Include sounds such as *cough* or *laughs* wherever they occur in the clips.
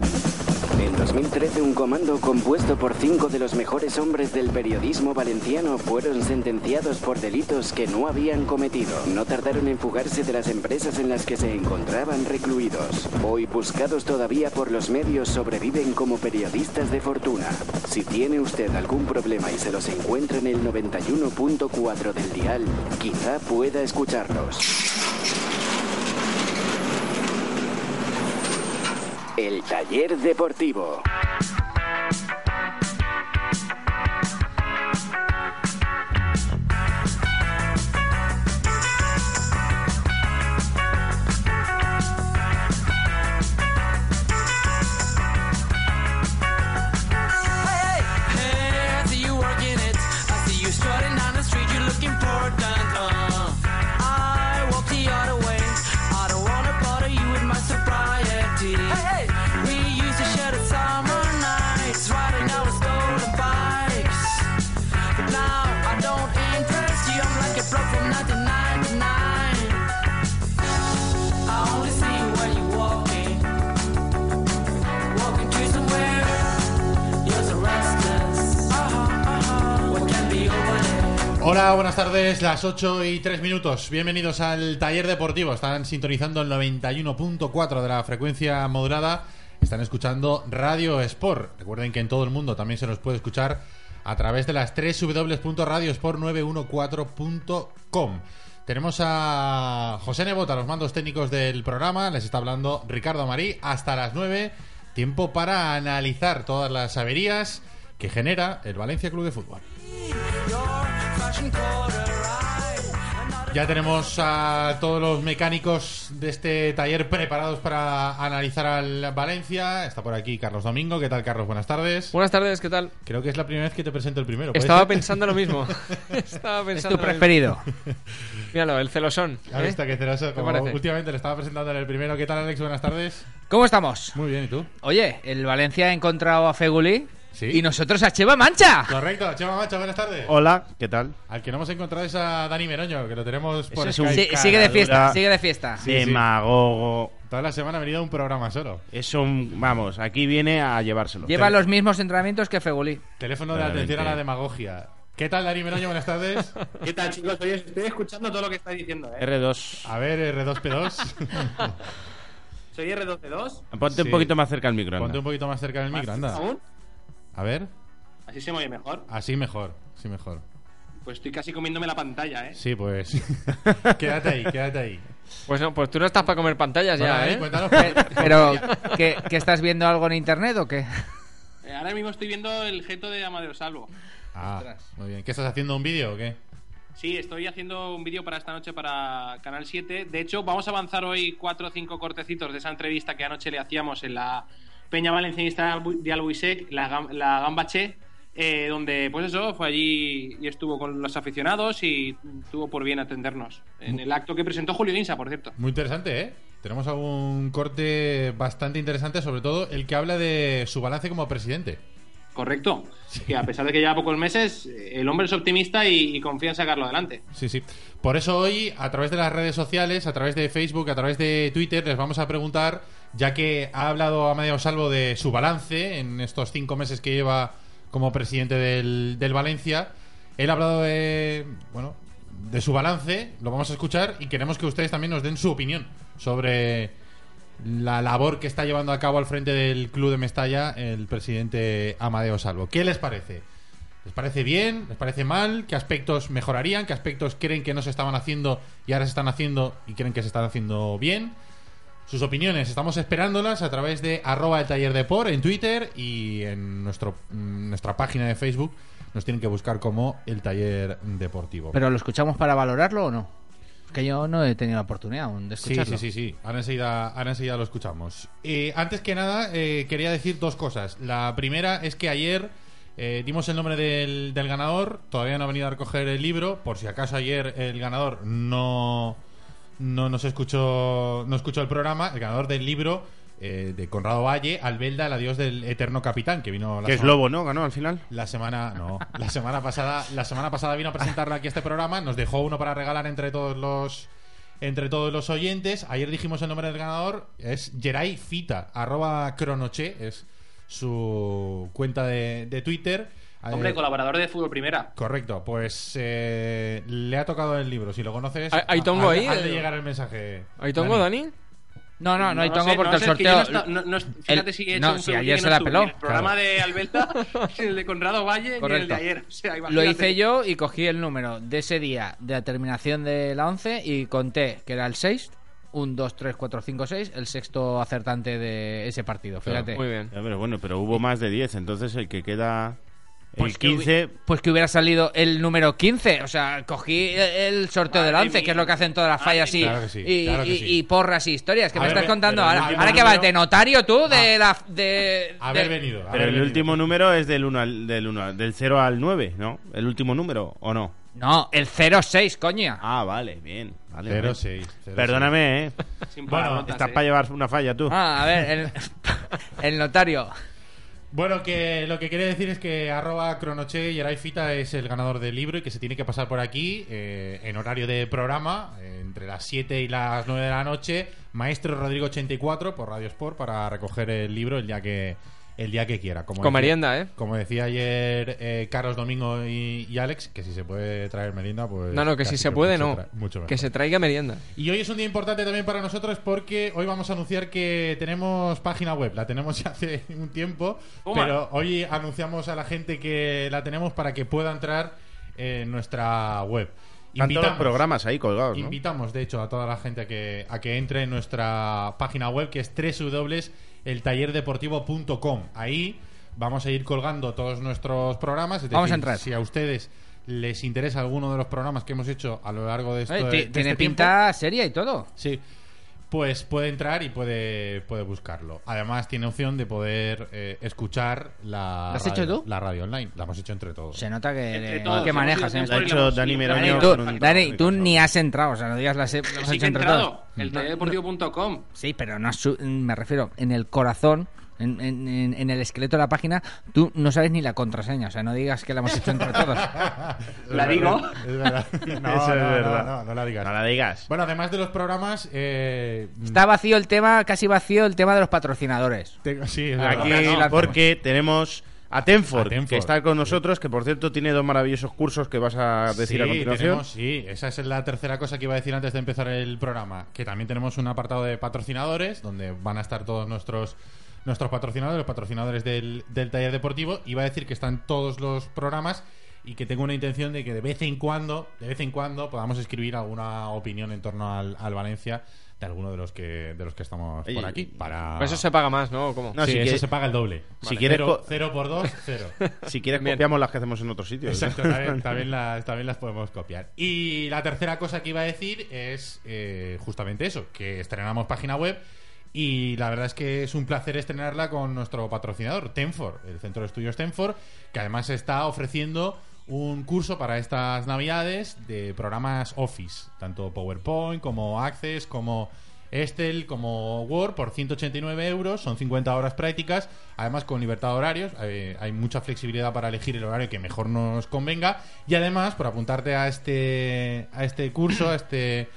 En 2013, un comando compuesto por cinco de los mejores hombres del periodismo valenciano fueron sentenciados por delitos que no habían cometido. No tardaron en fugarse de las empresas en las que se encontraban recluidos. Hoy, buscados todavía por los medios, sobreviven como periodistas de fortuna. Si tiene usted algún problema y se los encuentra en el 91.4 del dial, quizá pueda escucharlos. El taller deportivo. Hola, buenas tardes, las 8 y 3 minutos. Bienvenidos al taller deportivo. Están sintonizando el 91.4 de la frecuencia modulada. Están escuchando Radio Sport. Recuerden que en todo el mundo también se nos puede escuchar a través de las 3 www.radiosport914.com. Tenemos a José Nebota, los mandos técnicos del programa. Les está hablando Ricardo Marí hasta las 9. Tiempo para analizar todas las averías que genera el Valencia Club de Fútbol. Ya tenemos a todos los mecánicos de este taller preparados para analizar al Valencia. Está por aquí Carlos Domingo. ¿Qué tal, Carlos? Buenas tardes. Buenas tardes, ¿qué tal? Creo que es la primera vez que te presento el primero. ¿puede Estaba ser? pensando lo mismo. *laughs* Estaba Es pensando tu lo mismo. preferido. *laughs* Míralo, el celosón. ¿Has ¿eh? visto que celoso? ¿Te Como parece? últimamente le estaba presentando en el primero. ¿Qué tal, Alex? Buenas tardes. ¿Cómo estamos? Muy bien, ¿y tú? Oye, el Valencia ha encontrado a Feguli Sí. y nosotros a Cheva Mancha. Correcto. Chema Macho, buenas tardes. Hola, ¿qué tal? Al que no hemos encontrado es a Dani Meroño, que lo tenemos por es un Skype. Sí, sigue de fiesta, sigue de fiesta. Sí, sí. Demagogo. Toda la semana ha venido un programa solo. Es un. Vamos, aquí viene a llevárselo. Lleva los mismos entrenamientos que Feguli. Teléfono de atención a la demagogia. ¿Qué tal, Dani Meroño? Buenas tardes. ¿Qué tal, chicos? Oye, estoy escuchando todo lo que estáis diciendo, ¿eh? R2. A ver, R2P2. *laughs* Soy R12-2. Ponte Sí. un poquito más cerca al micro. anda. Ponte un poquito más cerca del micro, anda. ¿Aún? A ver. Así se me oye mejor. Así mejor, así mejor. Pues estoy casi comiéndome la pantalla, ¿eh? Sí, pues. *laughs* quédate ahí, quédate ahí. Pues no, pues tú no estás para comer pantallas Bueno, ya, ¿eh? cuéntanos. Pero, ¿qué, qué estás viendo algo en internet o qué? Eh, Ahora mismo estoy viendo el geto de Amadeo Salvo. Ah, muy bien. ¿Qué estás haciendo? ¿Un vídeo o qué? Sí, estoy haciendo un vídeo para esta noche para Canal 7. De hecho, vamos a avanzar hoy cuatro o cinco cortecitos de esa entrevista que anoche le hacíamos en la Peña Valencianista de Albuisec, la, la Gambache, eh, donde, pues eso, fue allí y estuvo con los aficionados y tuvo por bien atendernos. En el acto que presentó Julio Insa, por cierto. Muy interesante, ¿eh? Tenemos algún corte bastante interesante, sobre todo el que habla de su balance como presidente. Correcto. Que a pesar de que lleva pocos meses, el hombre es optimista y, y confía en sacarlo adelante. Sí, sí. Por eso hoy, a través de las redes sociales, a través de Facebook, a través de Twitter, les vamos a preguntar, ya que ha hablado Amadeo Salvo de su balance en estos cinco meses que lleva como presidente del, Valencia. Él ha hablado de, bueno, de su balance, lo vamos a escuchar y queremos que ustedes también nos den su opinión sobre la labor que está llevando a cabo al frente del club de Mestalla el presidente Amadeo Salvo. ¿Qué les parece? ¿Les parece bien? ¿Les parece mal? ¿Qué aspectos mejorarían? ¿Qué aspectos creen que no se estaban haciendo y ahora se están haciendo y creen que se están haciendo bien? Sus opiniones, estamos esperándolas a través de arroba el taller de por en Twitter y en nuestro, mm, nuestra página de Facebook. Nos tienen que buscar como el taller deportivo. ¿Pero lo escuchamos para valorarlo o no? Que yo no he tenido la oportunidad aún de Sí, escucharlo. sí, sí, sí. Ahora enseguida, ahora enseguida lo escuchamos. Eh, antes que nada, eh, quería decir dos cosas. La primera es que ayer eh, dimos el nombre del, del ganador. Todavía no ha venido a recoger el libro. Por si acaso ayer el ganador no, no nos escuchó, no escuchó el programa. El ganador del libro eh, de Conrado Valle, Albelda, el adiós del eterno capitán, que vino la Que es semana- Lobo, ¿no? Ganó al final. la semana, no, la semana pasada, la semana pasada vino a presentarlo aquí a este programa, nos dejó uno para regalar entre todos los entre todos los oyentes. Ayer dijimos el nombre del ganador, es Geray Fita, arroba cronoche, es su cuenta de, de Twitter. Hombre, Eh, colaborador de Fútbol Primera. Correcto, pues eh, le ha tocado el libro. Si lo conoces, ¿Hay- hay tongo ahí? hazle llegar el mensaje. ¿Hay tongo, Dani? No, no, no hay sé, tongo porque no el sé, es que sorteo. no está- no- no- fíjate el- si he hecho no, un si ayer se no la peló. El programa de Albelta, ni *laughs* el de Conrado Valle, ni el Correcto. de ayer. O sea, Lo hice yo y cogí el número de ese día de la terminación de la 11 y conté que era el 6. 1, 2, 3, 4, 5, 6. El sexto acertante de ese partido. Fíjate. Muy bien. Ya, pero bueno, pero hubo más de 10, entonces el que queda. El Pues que hubi- 15. Pues que hubiera salido el número 15. O sea, cogí el sorteo Madre del 11, mía. que es lo que hacen todas las fallas y, Claro que sí, y, claro que y- sí. y porras y historias. que A me ver, estás contando? pero el Ahora, ahora que vas de notario tú de la. De, Haber de- venido. Pero haber el venido. último número es del 1 al, del, uno, al- del 0 al 9, ¿no? El último número, ¿o no? No, el 06, coña. Ah, vale, bien. Vale, Cero, vale. seis, cero, Perdóname, ¿eh? Sin Bueno, Estás eh. para llevar una falla tú. Ah, a ver, el, *laughs* el notario. Bueno, que lo que quería decir es que arroba cronoche y Fita es el ganador del libro y que se tiene que pasar por aquí eh, en horario de programa, eh, entre las 7 y las 9 de la noche, Maestro Rodrigo 84 por Radio Sport para recoger el libro el día que el día que quiera. Como Con decía- merienda, ¿eh? Como decía ayer eh, Carlos Domingo y, y Alex, que si se puede traer merienda, pues... No, no, que si se puede, mucho no. mucho mejor. Que se traiga merienda. Y hoy es un día importante también para nosotros porque hoy vamos a anunciar que tenemos página web. La tenemos *laughs* ya hace un tiempo, pero hoy anunciamos a la gente que la tenemos para que pueda entrar en nuestra web. Están todos los programas ahí colgados, ¿no? Invitamos, de hecho, a toda la gente a que, a que entre en nuestra página web que es www.eltallerdeportivo.com. Ahí vamos a ir colgando todos nuestros programas. es Vamos decir, a entrar. Si a ustedes les interesa alguno de los programas que hemos hecho a lo largo de esto, Oye, de- tiene este tiempo, pinta seria y todo. Sí. Pues puede entrar y puede, puede buscarlo. Además, tiene opción de poder eh, escuchar la, ¿Lo has radio, hecho tú? la radio online. La hemos hecho entre todos. Se nota que, Entre que todos, hemos manejas esto. Lo ha hecho Dani hemos- Meroño Dani, hemos- tú, Dani, tú ni has entrado, o sea, no digas las he- lo has Sí que hecho he entre entrado. todos. El tallerdeportivo.com. Sí, pero no has su- me refiero en el corazón, en, en- en- en el esqueleto de la página, tú no sabes ni la contraseña, o sea, no digas que la hemos hecho entre todos. *laughs* La digo. Es verdad. *laughs* No, Eso es no, no, verdad. No, no la digas. No la digas. Bueno, además de los programas, eh, Está vacío el tema, casi vacío el tema de los patrocinadores. tengo- sí, es verdad. Aquí, la- porque tenemos a Tenford, A Tenford. que está con nosotros, que por cierto tiene dos maravillosos cursos que vas a decir sí, a continuación. tenemos- sí, esa es la tercera cosa que iba a decir antes de empezar el programa. Que también tenemos un apartado de patrocinadores, donde van a estar todos nuestros nuestros patrocinadores, los patrocinadores del, del taller deportivo. Iba a decir que están todos los programas y que tengo una intención de que de vez en cuando, de vez en cuando, podamos escribir alguna opinión en torno al, al Valencia de alguno de los que de los que estamos Oye, por aquí. Para... Eso se paga más, ¿no? ¿Cómo? No, sí, si eso quieres- se paga el doble. si Vale. quieres cero, por dos, cero. *laughs* Si quieres Bien. copiamos las que hacemos en otros sitios. Exacto, también, *laughs* también las, también las podemos copiar. Y la tercera cosa que iba a decir es eh, justamente eso, que estrenamos página web y la verdad es que es un placer estrenarla con nuestro patrocinador, Tenfor, el Centro de Estudios Tenfor, que además está ofreciendo un curso para estas navidades de programas Office, tanto PowerPoint como Access, como Excel, como Word, por 189 euros, son 50 horas prácticas, además con libertad de horarios, eh, hay mucha flexibilidad para elegir el horario que mejor nos convenga, y además, por apuntarte a este, a este curso, a este,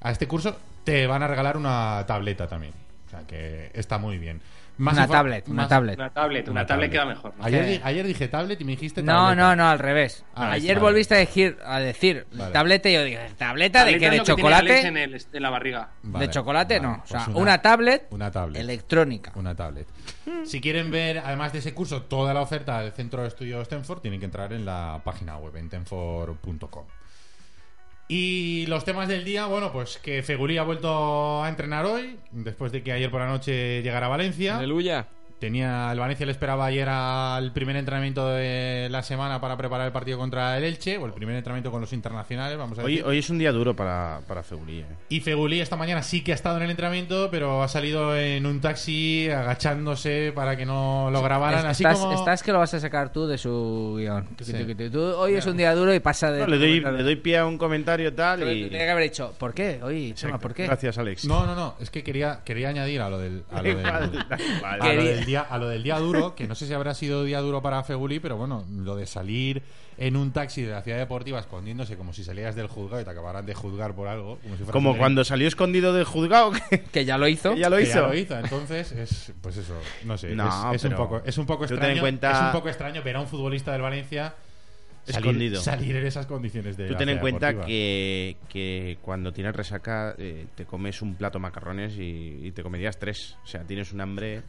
a este curso, te van a regalar una tableta también. O sea que está muy bien. Más una tablet, una más- tablet. Una tablet, una, tablet queda mejor. ¿no? Ayer, ayer dije tablet y me dijiste No, tableta. no, no, al revés. Ah, Ayer vale. volviste a decir, a decir Vale. tableta y yo dije, ¿tableta de Tableta qué? es ¿De que chocolate? En, el- en la barriga. Vale, de chocolate vale, no. O sea, pues una, tablet Una tablet. electrónica. Una tablet. Si quieren ver, además de ese curso, toda la oferta del Centro de Estudios Stenford, tienen que entrar en la página web, en tenford.com. Y los temas del día, bueno, pues que Fegulí ha vuelto a entrenar hoy, después de que ayer por la noche llegara a Valencia. Aleluya. Tenía el Valencia le esperaba ayer al primer entrenamiento de la semana para preparar el partido contra el Elche, o el primer entrenamiento con los internacionales, vamos a Hoy, decir. hoy es un día duro para, para Fegulí. eh. Y Fegulí esta mañana sí que ha estado en el entrenamiento, pero ha salido en un taxi agachándose para que no lo grabaran. Así estás, como... estás que lo vas a sacar tú de su guion. Sí. Tú, hoy es un día duro y pasa de. No, le, doy, le doy pie a un comentario tal Pero y... Tenía que haber dicho, ¿por qué? Chema, ¿por qué? Gracias, Alex. No, no, no, es que quería, quería añadir a lo del, a lo *laughs* del, a lo del día, a lo del día duro, que no sé si habrá sido día duro para Feguli, pero bueno, lo de salir en un taxi de la ciudad deportiva escondiéndose como si salieras del juzgado y te acabaran de juzgar por algo. Como, si cuando salió escondido del juzgado. que- *laughs* Que ya lo hizo. que ya lo que hizo. ya lo hizo, entonces es pues eso, no sé, No, es, es un poco es un poco extraño, cuenta- es un poco extraño ver a un futbolista del Valencia salir, Escondido. salir en esas condiciones de Tú ten en cuenta que, que cuando tienes resaca eh, te comes un plato macarrones y, y te comerías tres. O sea, tienes un hambre...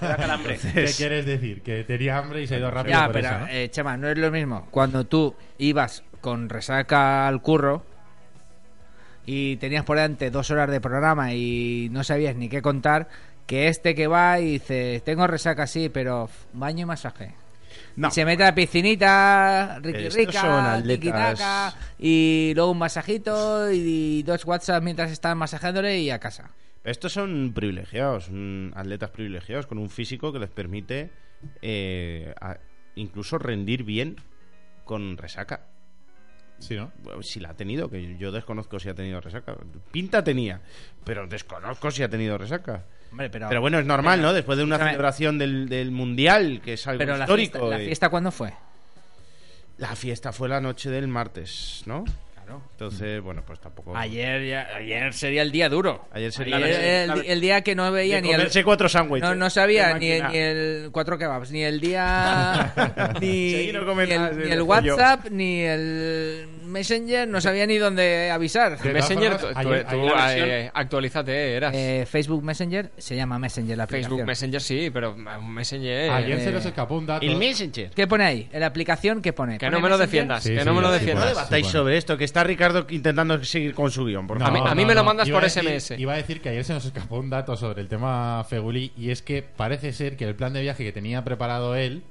Calambre. ¿Qué quieres decir? Que tenía hambre y se ha ido rápido Ya, por pero, eso, ¿no? eh, Chema, no es lo mismo. Cuando tú ibas con resaca al curro y tenías por delante dos horas de programa y no sabías ni qué contar, que este que va y dice, tengo resaca sí, pero baño y masaje. No. Y se mete a la piscinita, riqui Estos son rica, tiquitaca, y luego un masajito y dos WhatsApp mientras están masajándole y a casa. Estos son privilegiados, atletas privilegiados con un físico que les permite eh, a- incluso rendir bien con resaca. Sí, ¿no? Si la ha tenido, que yo desconozco si ha tenido resaca. Pinta tenía, pero desconozco si ha tenido resaca. Hombre, pero, Pero bueno, es normal, pero- ¿no? Después de una celebración del, del Mundial, que es algo Pero la histórico. ¿la eh, fiesta cuándo fue? la fiesta fue la noche del martes, ¿no? Claro. Entonces, bueno, pues tampoco... Ayer, ya- ayer sería el día duro. Ayer sería Ayer el, la- el día que no veía ni el, cuatro sándwiches. no, no sabía ni, ni el cuatro kebabs, ni el día, *laughs* ni, no ni nada el, ni el pollo. WhatsApp, ni el Messenger, no sabía ni dónde avisar. Messenger, tú, formas, tú- ayer- tú, eh, actualízate, eras. Eh, Facebook Messenger se llama Messenger la aplicación. Facebook Messenger sí, pero eh, Messenger... Ayer eh, se nos escapó un dato. El Messenger. ¿Qué pone ahí? En la aplicación, ¿qué pone? Que ¿Pone no me lo defiendas, Sí, que sí, no me lo No defiendas. sí, debatáis sobre esto, que está Ricardo intentando seguir con su guion. Por No, A mí- favor. a mí no, me lo mandas Iba por decir- SMS. Iba a decir que ayer se nos escapó un dato sobre el tema Feguli y es que parece ser que el plan de viaje que tenía preparado él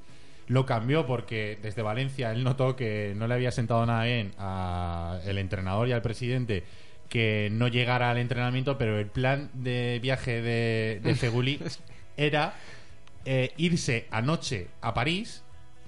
lo cambió porque desde Valencia él notó que no le había sentado nada bien al entrenador y al presidente que no llegara al entrenamiento, pero el plan de viaje de, de *laughs* Feguli era eh, irse anoche a París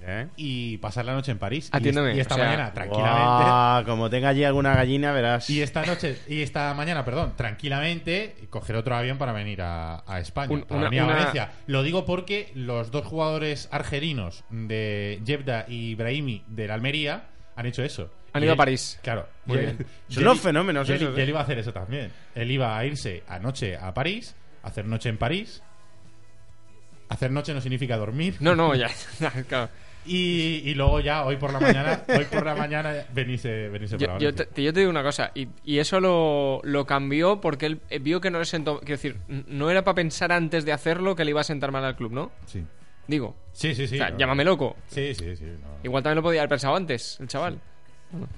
¿Eh? y pasar la noche en París. Y, Atiéndeme, y esta o sea, mañana, tranquilamente. Guau, como tenga allí alguna gallina, verás. Y esta noche, y esta mañana, perdón, tranquilamente, coger otro avión para venir a, a España, Un- para una- venir a una- Valencia. Lo digo porque los dos jugadores argelinos de Jebda y Brahimi del Almería han hecho eso. Han Y ido a París. Claro. Muy Y él- bien. *laughs* Son y él- unos fenómenos y él- esos, y él ¿eh? iba a hacer eso también. Él iba a irse anoche a París, hacer noche en París. Hacer noche no significa dormir. No, no, ya. *laughs* claro. Y, y luego ya, hoy por la mañana, *laughs* hoy por la mañana venirse, venirse para Yo, yo Valencia. te, yo te digo una cosa, y, y eso lo, lo cambió porque él eh, vio que no le sentó. Quiero decir, no era para pensar antes de hacerlo que le iba a sentar mal al club, ¿no? Sí. Digo. Sí, sí, sí. o sea, no. llámame loco. Sí, sí, sí. no. Igual también lo podía haber pensado antes, el chaval.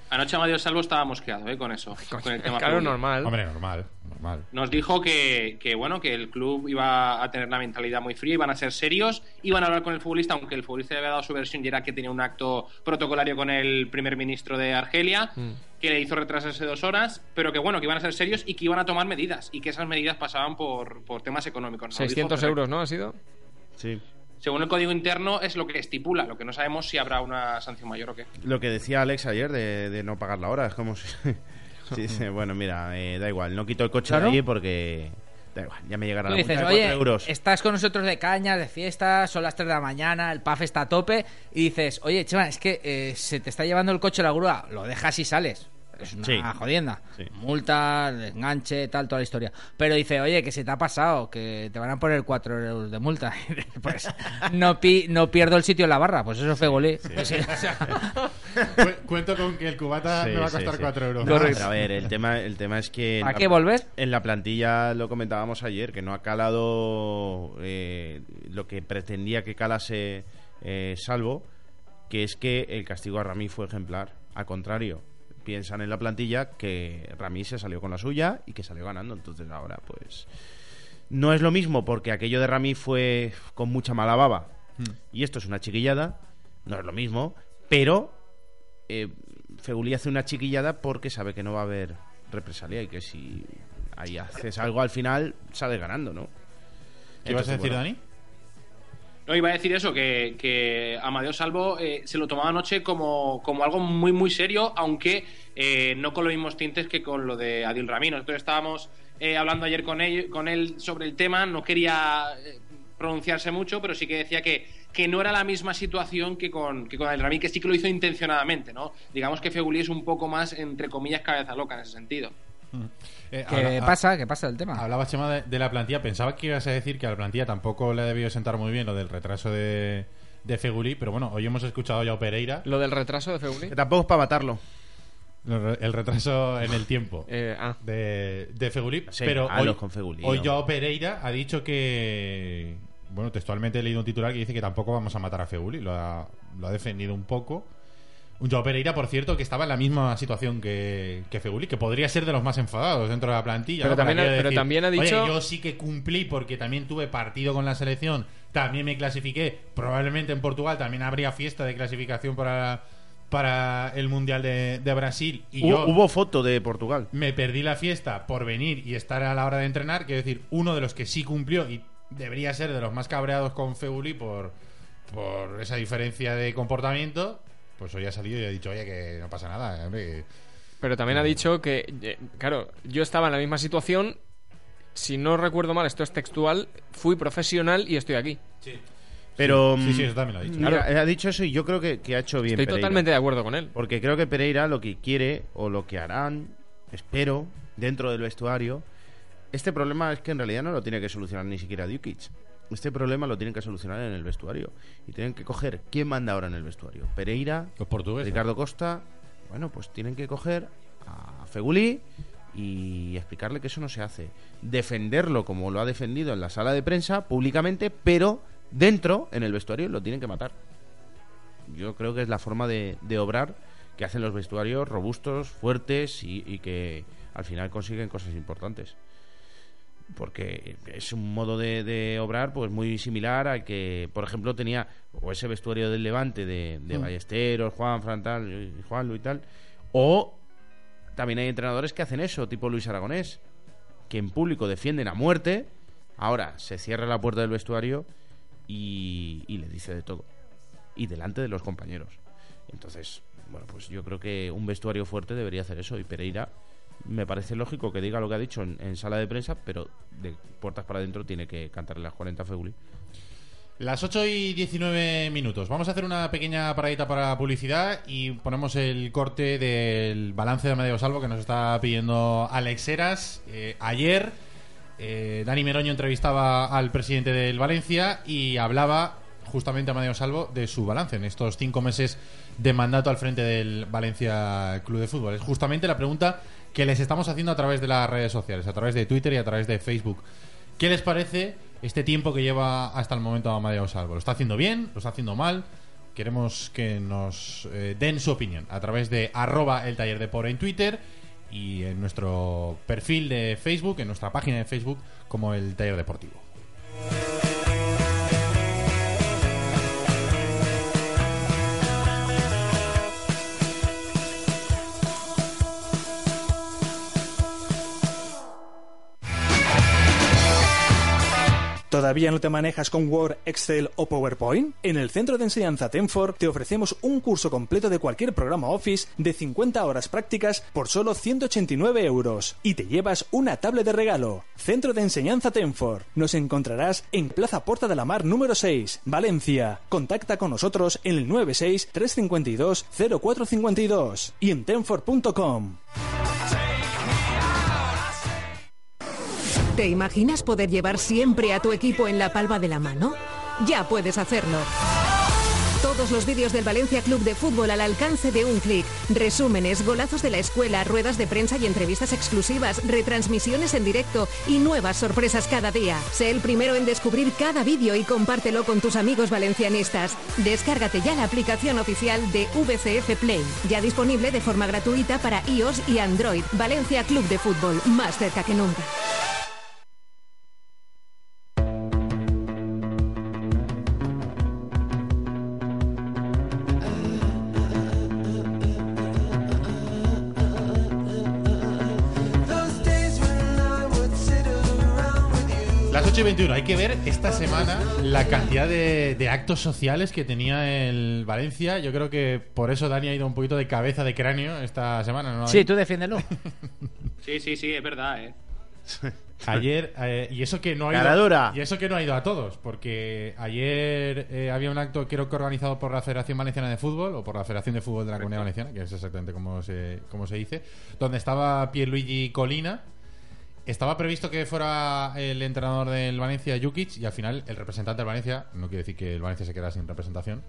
Anoche Amadio Salvo estaba mosqueado ¿eh? con eso. Con el tema claro, normal. Hombre, normal, normal. Nos dijo que, que, bueno que el club iba a tener la mentalidad muy fría, iban a ser serios, iban a hablar con el futbolista, aunque el futbolista le había dado su versión y era que tenía un acto protocolario con el primer ministro de Argelia, Mm. que le hizo retrasarse dos horas, pero que bueno, que iban a ser serios y que iban a tomar medidas, y que esas medidas pasaban por, por temas económicos. Nos lo dijo 600 Ferrer. euros, ¿no? ¿Ha sido? Sí. Según el código interno es lo que estipula, lo que no sabemos si habrá una sanción mayor o qué. Lo que decía Alex ayer de, de no pagar la hora, es como si... *laughs* si dice, bueno, mira, eh, da igual, no quito el coche Claro. de ahí porque... Da igual, ya me llegará la multa dices, de oye, 4 euros. estás con nosotros de cañas, de fiesta, son las 3 de la mañana, el PAF está a tope, y dices, oye, Chema, es que eh, se te está llevando el coche la grúa, lo dejas y sales. Es una Sí. jodienda. Sí. Multa, enganche, tal, toda la historia. Pero dice, oye, que se te ha pasado, que te van a poner 4 euros de multa. *laughs* pues no, pi- no pierdo el sitio en la barra, pues eso fue golí. Pues sí, o sea, *laughs* Cu- Cuento con que el cubata Sí, me va a costar sí. 4 euros. No, pero a ver, el tema, el tema es que... en ¿Para la- qué volver? En la plantilla lo comentábamos ayer, que no ha calado eh, lo que pretendía que calase eh, Salvo, que es que el castigo a Ramí fue ejemplar. Al contrario, piensan en la plantilla que Ramí se salió con la suya y que salió ganando. Entonces ahora, pues, No es lo mismo porque aquello de Rami fue con mucha mala baba Hmm. y esto es una chiquillada, no es lo mismo, pero eh, Feguli hace una chiquillada porque sabe que no va a haber represalia y que si ahí haces algo al final sales ganando, ¿no? ¿Qué ibas a decir, bueno, Dani? No, iba a decir eso, que, que Amadeo Salvo eh, se lo tomaba anoche como, como algo muy, muy serio, aunque eh, no con los mismos tintes que con lo de Adil Rami. Nosotros estábamos eh, hablando ayer con él, con él sobre el tema, no quería eh, pronunciarse mucho, pero sí que decía que, que no era la misma situación que con, que con Adil Rami, que sí que lo hizo intencionadamente, ¿no? Digamos que Feguli es un poco más, entre comillas, cabeza loca en ese sentido. Eh, ¿Qué habla- pasa? ¿Qué pasa el tema? Hablaba Chema de, de la plantilla. Pensaba que ibas a decir que a la plantilla tampoco le ha debido sentar muy bien lo del retraso de, de Feguli, pero bueno, hoy hemos escuchado ya a Pereira, Lo del retraso de Feguli. Que tampoco es para matarlo. lo- el retraso en el tiempo Eh, ah, de, de Feguli, Sí, pero hoy, con Feguli, hoy. Joao Pereira ha dicho que, bueno, textualmente he leído un titular que dice que tampoco vamos a matar a Feguli, lo ha, lo ha defendido un poco. Un Joao Pereira, por cierto, que estaba en la misma situación que, que Feguli, que podría ser de los más enfadados dentro de la plantilla. Pero también ha- pero también ha "Oye, dicho- yo sí que cumplí porque también tuve partido con la selección, también me clasifiqué. Probablemente en Portugal también habría fiesta de clasificación para, para el Mundial de, de Brasil. Y Hu- yo Hubo foto de Portugal. me perdí la fiesta por venir y estar a la hora de entrenar. Quiero decir, uno de los que sí cumplió y debería ser de los más cabreados con Feuli por, por esa diferencia de comportamiento. Pues hoy ha salido y ha dicho, oye, que no pasa nada, hombre, pero también ha dicho que, eh, claro, yo estaba en la misma situación. Si no recuerdo mal, esto es textual. Fui profesional y estoy aquí. Pero. Sí, sí, mm, eso también lo ha dicho. Claro. ha dicho eso y yo creo que, que ha hecho bien. Estoy Pereira. totalmente de acuerdo con él. Porque creo que Pereira lo que quiere, o lo que harán, espero, dentro del vestuario, este problema es que en realidad no lo tiene que solucionar ni siquiera Dukic. Este problema lo tienen que solucionar en el vestuario. Y tienen que coger quién manda ahora en el vestuario. Pereira, Los portugueses. Ricardo Costa. Bueno, pues tienen que coger a Feguli y explicarle que eso no se hace. Defenderlo como lo ha defendido en la sala de prensa, públicamente, pero dentro, en el vestuario, lo tienen que matar. Yo creo que es la forma de, de obrar que hacen los vestuarios robustos, fuertes y, y que al final consiguen cosas importantes. Porque es un modo de, de obrar pues muy similar al que, por ejemplo, tenía o ese vestuario del Levante de, de Ballesteros, Juan, Frontal, Juan, Luis y tal, o también hay entrenadores que hacen eso, tipo Luis Aragonés, que en público defienden a muerte, ahora se cierra la puerta del vestuario y, y le dice de todo. Y delante de los compañeros. Entonces, bueno, pues yo creo que un vestuario fuerte debería hacer eso. Y Pereira me parece lógico que diga lo que ha dicho en, sala de prensa, pero de puertas para adentro tiene que cantarle las 40 a Feuli. Las 8 y 19 minutos. Vamos a hacer una pequeña paradita para publicidad y ponemos el corte del balance de Amadeo Salvo que nos está pidiendo Alex Heras. Eh, ayer eh, Dani Meroño entrevistaba al presidente del Valencia y hablaba justamente Amadeo Salvo de su balance en estos cinco meses de mandato al frente del Valencia Club de Fútbol. Es justamente la pregunta que les estamos haciendo a través de las redes sociales, a través de Twitter y a través de Facebook. ¿Qué les parece este tiempo que lleva hasta el momento Amadeo Salvo? ¿Lo está haciendo bien? ¿Lo está haciendo mal? Queremos que nos eh, den su opinión a través de arroba el taller de por en Twitter y en nuestro perfil de Facebook, en nuestra página de Facebook como el taller deportivo. ¿Todavía no te manejas con Word, Excel o PowerPoint? En el Centro de Enseñanza Tenfor te ofrecemos un curso completo de cualquier programa Office de 50 horas prácticas por solo 189 euros y te llevas una tablet de regalo. Centro de Enseñanza Tenfor. Nos encontrarás en Plaza Porta de la Mar número 6, Valencia. Contacta con nosotros en el 96 352 0452 y en tenfor.com. ¿Te imaginas poder llevar siempre a tu equipo en la palma de la mano? Ya puedes hacerlo. Todos los vídeos del Valencia Club de Fútbol al alcance de un clic. Resúmenes, golazos de la escuela, ruedas de prensa y entrevistas exclusivas, retransmisiones en directo y nuevas sorpresas cada día. Sé el primero en descubrir cada vídeo y compártelo con tus amigos valencianistas. Descárgate ya la aplicación oficial de VCF Play, ya disponible de forma gratuita para iOS y Android. Valencia Club de Fútbol, más cerca que nunca. 8 y 21. Hay que ver esta semana la cantidad de, de actos sociales que tenía el Valencia. Yo creo que por eso Dani ha ido un poquito de cabeza de cráneo esta semana. ¿no? Sí, tú defiéndelo. *laughs* Sí, sí, sí, es verdad, ¿eh? *laughs* Ayer, eh, y eso que no ha ido y eso que no ha ido a todos, porque ayer eh, había un acto creo que organizado por la Federación Valenciana de Fútbol o por la Federación de Fútbol de la Comunidad Valenciana, que es exactamente como se, como se dice, donde estaba Pierluigi Colina. Estaba previsto que fuera el entrenador del Valencia, Jukic, y al final el representante del Valencia, no quiere decir que el Valencia se quedara sin representación,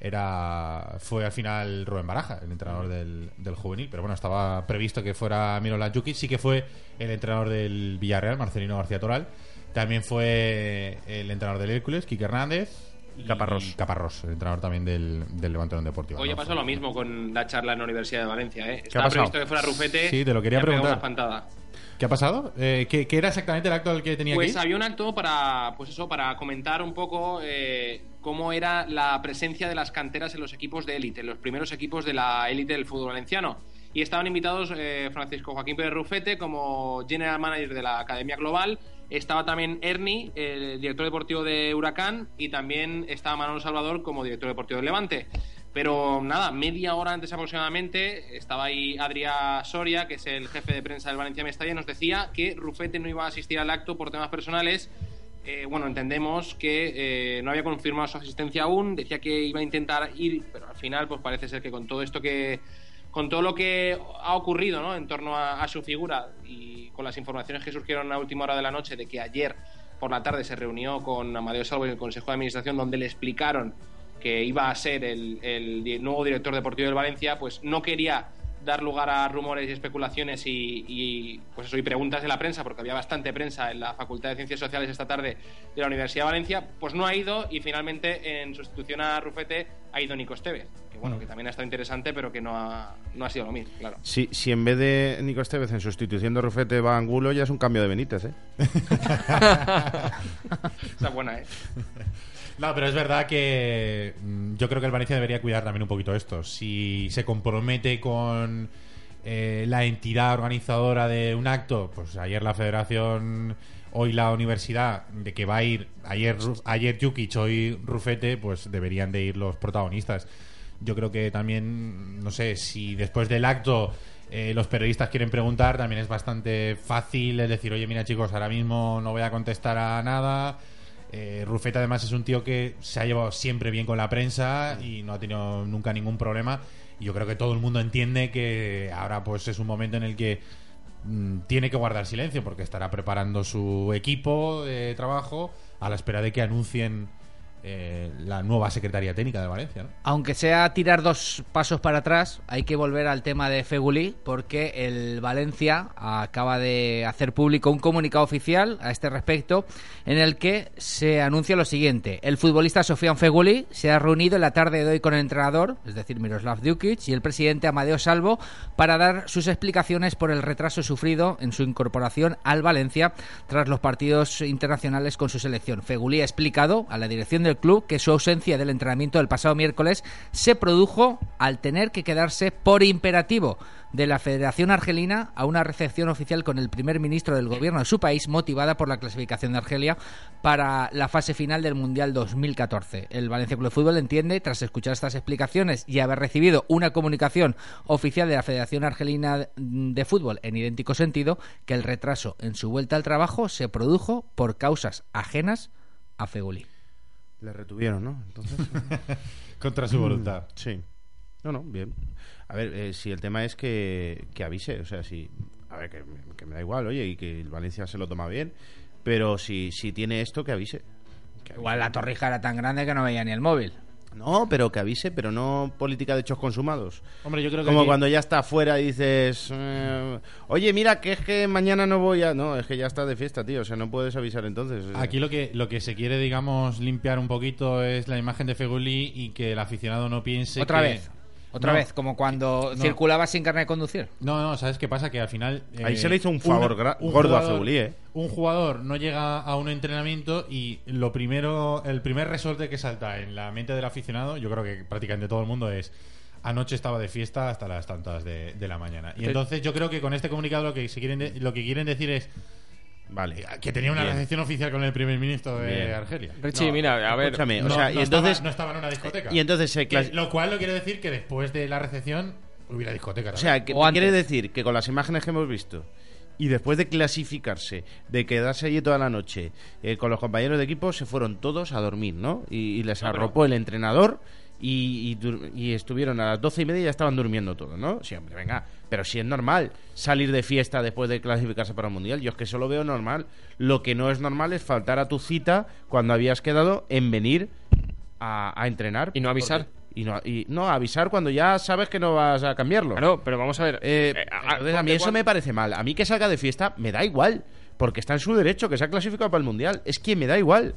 era fue al final Rubén Baraja, el entrenador del, del juvenil. Pero bueno, estaba previsto que fuera Miroslav Jukic, sí que fue el entrenador del Villarreal, Marcelino García Toral. También fue el entrenador del Hércules, Quique Hernández. Caparrós. Caparrós, el entrenador también del, del Levante Unión Deportiva. Hoy ¿no? ha pasado lo mismo con la charla en la Universidad de Valencia, ¿eh? Estaba previsto que fuera Rufete. Sí, te lo quería preguntar. una espantada. ¿Qué ha pasado? Eh, ¿qué, qué era exactamente el acto al que tenía Pues que ir? había un acto para, pues eso, para comentar un poco eh, cómo era la presencia de las canteras en los equipos de élite, en los primeros equipos de la élite del fútbol valenciano. Y estaban invitados eh, Francisco Joaquín Pérez Rufete como General Manager de la Academia Global. Estaba también Ernie, el director deportivo de Huracán, y también estaba Manolo Salvador como director deportivo del Levante. Pero nada, media hora antes aproximadamente estaba ahí Adrià Soria, que es el jefe de prensa del Valencia Mestalla, y nos decía que Rufete no iba a asistir al acto por temas personales. Eh, bueno, entendemos que eh, no había confirmado su asistencia aún, decía que iba a intentar ir, pero al final pues parece ser que con todo esto que con todo lo que ha ocurrido ¿no? en torno a, su figura y con las informaciones que surgieron a última hora de la noche de que ayer por la tarde se reunió con Amadeo Salvo en el Consejo de Administración donde le explicaron que iba a ser el, el nuevo director deportivo del Valencia, pues no quería dar lugar a rumores y especulaciones y, y, pues eso, y preguntas de la prensa, porque había bastante prensa en la Facultad de Ciencias Sociales esta tarde de la Universidad de Valencia, pues no ha ido y finalmente en sustitución a Rufete ha ido Nico Estevez, que bueno, que también ha estado interesante, pero que no ha, no ha sido lo mismo, claro. Si, si en vez de Nico Estevez en sustitución de Rufete va Angulo, ya es un cambio de Benítez, ¿eh? *laughs* Esa es buena, ¿eh? *laughs* No, pero es verdad que mm, yo creo que el Valencia debería cuidar también un poquito esto. Si se compromete con eh, la entidad organizadora de un acto, pues ayer la federación, hoy la universidad, de que va a ir ayer, ayer Jukic, hoy Rufete, pues deberían de ir los protagonistas. Yo creo que también, no sé, si después del acto eh, los periodistas quieren preguntar, también es bastante fácil decir, oye, mira chicos, ahora mismo no voy a contestar a nada. Eh, Rufete además es un tío que se ha llevado siempre bien con la prensa y no ha tenido nunca ningún problema. Y yo creo que todo el mundo entiende que ahora pues es un momento en el que mm, tiene que guardar silencio porque estará preparando su equipo de trabajo a la espera de que anuncien eh, la nueva secretaría técnica de Valencia. Aunque sea tirar dos pasos para atrás, hay que volver al tema de Fegulí, porque el Valencia acaba de hacer público un comunicado oficial a este respecto, en el que se anuncia lo siguiente: el futbolista Sofian Fegulí se ha reunido en la tarde de hoy con el entrenador, es decir, Miroslav Djukic, y el presidente Amadeo Salvo, para dar sus explicaciones por el retraso sufrido en su incorporación al Valencia tras los partidos internacionales con su selección. Fegulí ha explicado a la dirección del club que su ausencia del entrenamiento del pasado miércoles se produjo al tener que quedarse por imperativo de la Federación Argelina a una recepción oficial con el primer ministro del gobierno de su país motivada por la clasificación de Argelia para la fase final del Mundial 2014. El Valencia Club de Fútbol entiende, tras escuchar estas explicaciones y haber recibido una comunicación oficial de la Federación Argelina de Fútbol en idéntico sentido, que el retraso en su vuelta al trabajo se produjo por causas ajenas a Feguli. Le retuvieron, ¿no? Entonces. *laughs* Contra su voluntad. Sí. No, no, bien. A ver, eh, si el tema es que, que avise, o sea, si. A ver, que, me- que me da igual, oye, y que el Valencia se lo toma bien, pero si, si tiene esto, que avise. Que avise. Igual la torrija era tan grande que no veía ni el móvil. No, pero que avise, pero no política de hechos consumados. Hombre, yo creo que Como aquí- cuando ya está afuera y dices, eh, oye, mira, que es que mañana no voy a... No, es que ya está de fiesta, tío, o sea, no puedes avisar entonces. Aquí lo que, lo que se quiere, digamos, limpiar un poquito es la imagen de Feguli y que el aficionado no piense Otra que- vez. Otra No. vez, como cuando No. circulaba sin carnet de conducir. No, no, ¿sabes qué pasa? Que al final... eh, Ahí se le hizo un favor gordo a Fegulí, ¿eh? Un jugador no llega a un entrenamiento y lo primero, el primer resorte que salta en la mente del aficionado, yo creo que prácticamente todo el mundo es... Anoche estaba de fiesta hasta las tantas de, de la mañana. Y entonces yo creo que con este comunicado lo que, se quieren de- lo que quieren decir es... Vale. Que tenía una Bien. recepción oficial con el primer ministro de Bien. Argelia. Richie, No, mira, a ver. escúchame, o No, sea, no y entonces estaba, no estaba en una discoteca. y entonces se Que- lo cual no quiere decir que después de la recepción hubiera discoteca. O sea, que O quiere decir que con las imágenes que hemos visto y después de clasificarse, de quedarse allí toda la noche eh, con los compañeros de equipo, se fueron todos a dormir, ¿no? Y, y les No, pero- arropó el entrenador y, y estuvieron a las doce y media y ya estaban durmiendo todos, ¿no? Sí, hombre, venga. Pero si es normal salir de fiesta después de clasificarse para el Mundial, yo es que eso lo veo normal. Lo que no es normal es faltar a tu cita cuando habías quedado en venir a, a entrenar. Y no avisar. Porque- y no, y no avisar cuando ya sabes que no vas a cambiarlo. Claro, pero vamos a ver. Eh, eh, a- entonces, a mí eso me parece mal. A mí que salga de fiesta me da igual. Porque está en su derecho, que se ha clasificado para el Mundial. Es que me da igual.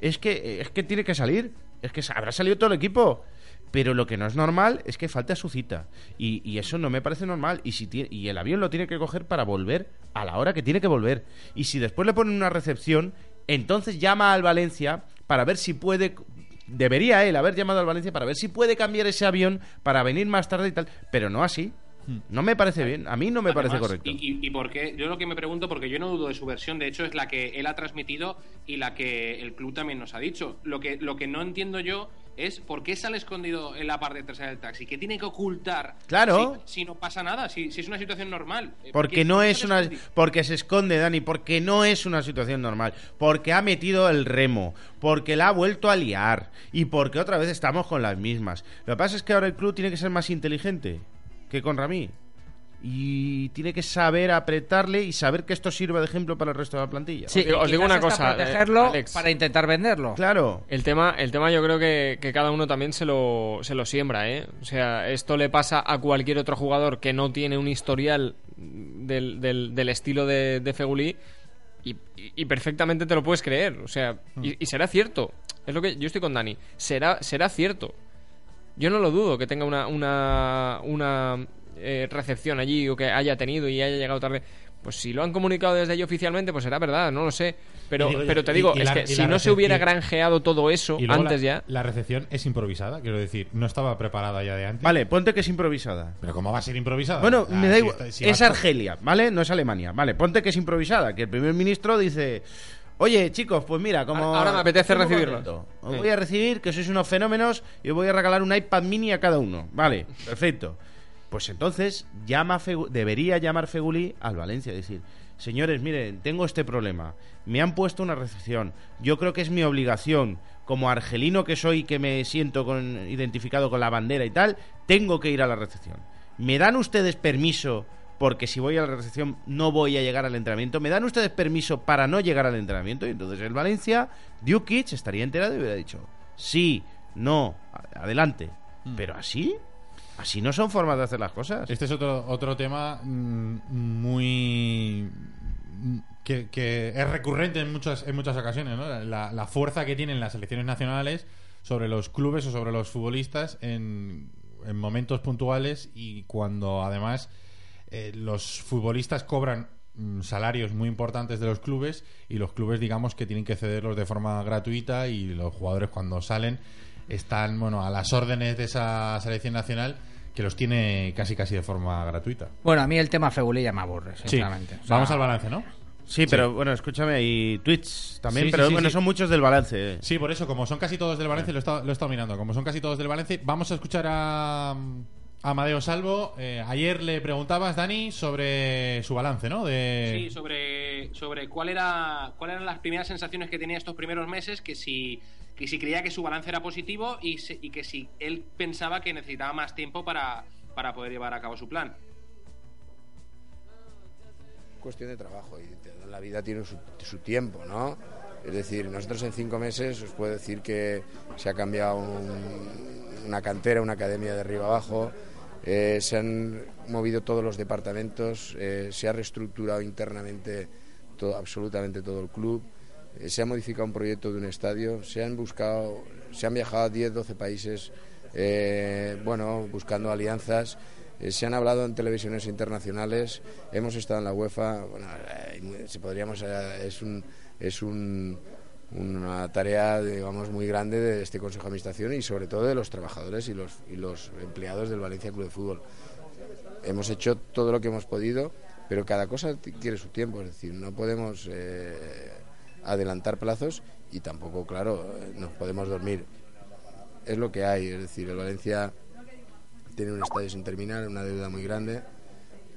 Es que, es que tiene que salir. Es que habrá salido todo el equipo. Pero lo que no es normal es que falte a su cita. Y, y eso no me parece normal. Y, si tie- y el avión lo tiene que coger para volver a la hora que tiene que volver. Y si después le ponen una recepción, entonces llama al Valencia para ver si puede. Debería él haber llamado al Valencia para ver si puede cambiar ese avión para venir más tarde y tal. Pero no así. No me parece bien. A mí no me parece correcto. Y, y, y por qué? Yo lo que me pregunto, porque yo no dudo de su versión, de hecho es la que él ha transmitido y la que el club también nos ha dicho. Lo que, lo que no entiendo yo es por qué sale escondido en la parte trasera del taxi. ¿Qué tiene que ocultar? Claro. Si, si no pasa nada, si, si es una situación normal. Eh, ¿por Porque no es una escondido? porque se esconde Dani, porque no es una situación normal, porque ha metido el remo, porque la ha vuelto a liar y porque otra vez estamos con las mismas. Lo que pasa es que ahora el club tiene que ser más inteligente que con Ramí y tiene que saber apretarle y saber que esto sirva de ejemplo para el resto de la plantilla. Sí, Os digo- una hasta cosa, eh, protegerlo Alex. para intentar venderlo. Claro. El tema, el tema yo creo que, que cada uno también se lo, se lo siembra, ¿eh? O sea, esto le pasa a cualquier otro jugador que no tiene un historial del, del, del estilo de, de Fegulí y, y- y perfectamente te lo puedes creer. O sea, y, y será cierto. Es lo que yo estoy con Dani. Será, será cierto. Yo no lo dudo que tenga una, una, una eh, recepción allí o que haya tenido y haya llegado tarde. Pues si lo han comunicado desde allí oficialmente, pues será verdad, no lo sé. Pero, Y pero te digo, y es la- que si no se hubiera granjeado todo eso antes la, ya. La recepción es improvisada, quiero decir, no estaba preparada ya de antes. Vale, ponte que es improvisada. Pero ¿cómo va a ser improvisada? Bueno, Ah, me da si igual. está- si es Argelia, ¿vale? No es Alemania. Vale, ponte que es improvisada. Que el primer ministro dice: Oye, chicos, pues mira, como. Ahora me apetece recibirlo. Os Sí. voy a recibir, que sois unos fenómenos, y os voy a regalar un iPad mini a cada uno. Vale, perfecto. Pues entonces llama Fegu- debería llamar Feguli al Valencia y decir: Señores, miren, tengo este problema. Me han puesto una recepción. Yo creo que es mi obligación, como argelino que soy, que me siento con, identificado con la bandera y tal, tengo que ir a la recepción. ¿Me dan ustedes permiso? Porque si voy a la recepción no voy a llegar al entrenamiento. ¿Me dan ustedes permiso para no llegar al entrenamiento? Y entonces el Valencia, Dukic estaría enterado y hubiera dicho, sí, no, adelante. Pero así, así no son formas de hacer las cosas. Este es otro, otro tema mm, muy... mm, Que, que es recurrente en muchas, en muchas ocasiones, ¿no? La, la fuerza que tienen las selecciones nacionales sobre los clubes o sobre los futbolistas en, en momentos puntuales y cuando además eh, los futbolistas cobran mm, salarios muy importantes de los clubes y los clubes digamos que tienen que cederlos de forma gratuita y los jugadores cuando salen están bueno a las órdenes de esa selección nacional que los tiene casi casi de forma gratuita. Bueno, a mí el tema Fegulí ya me aburre, Sí. sinceramente. O sea, Vamos al balance, ¿no? Sí, pero bueno, escúchame, y tweets también, Sí, pero sí, bueno, sí. son muchos del balance. Sí, por eso, como son casi todos del Valencia, lo he estado, lo he estado mirando. Como son casi todos del Valencia, vamos a escuchar a, a Amadeo Salvo. Eh, ayer le preguntabas, Dani, sobre su balance, ¿no? De... Sí, sobre, sobre cuál era, cuáles eran las primeras sensaciones que tenía estos primeros meses, que si, que si creía que su balance era positivo y, se- y que si él pensaba que necesitaba más tiempo para, para poder llevar a cabo su plan. cuestión de trabajo y la vida tiene su, su tiempo, ¿no? Es decir, nosotros en cinco meses os puedo decir que se ha cambiado un- una cantera, una academia de arriba abajo, eh, se han movido todos los departamentos, eh, se ha reestructurado internamente todo, absolutamente todo el club, eh, se ha modificado un proyecto de un estadio, se han buscado, se han viajado a 10, 12 países, bueno, buscando alianzas. Se han hablado en televisiones internacionales, hemos estado en la UEFA, bueno, se podríamos, es un, es un, una tarea, digamos, muy grande de este Consejo de Administración y sobre todo de los trabajadores y los, y los empleados del Valencia Club de Fútbol. Hemos hecho todo lo que hemos podido, pero cada cosa t- quiere su tiempo, es decir, no podemos eh, adelantar plazos y tampoco, claro, nos podemos dormir. Es lo que hay, es decir, el Valencia tiene un estadio sin terminar, una deuda muy grande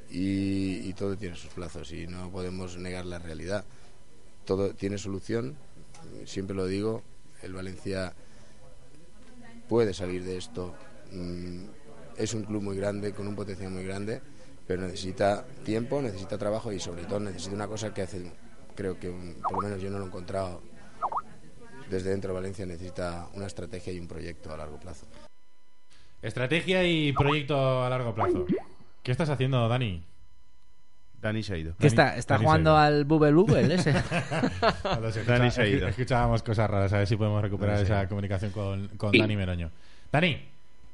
y todo tiene sus plazos y no podemos negar la realidad. Todo tiene solución, siempre lo digo, el Valencia puede salir de esto. Mm, Es un club muy grande, con un potencial muy grande, pero necesita tiempo, necesita trabajo y sobre todo necesita una cosa que hace, creo que por lo menos yo no lo he encontrado desde dentro de Valencia, necesita una estrategia y un proyecto a largo plazo. Estrategia y proyecto a largo plazo. ¿Qué estás haciendo, Dani? Dani se ha ido. ¿Qué está? ¿Está Dani se jugando ha ido. al Bubble Bubble ese? *laughs* Dani se ha ido. Escuchábamos cosas raras, a ver si podemos recuperar esa comunicación con. Dani Meroño. Dani,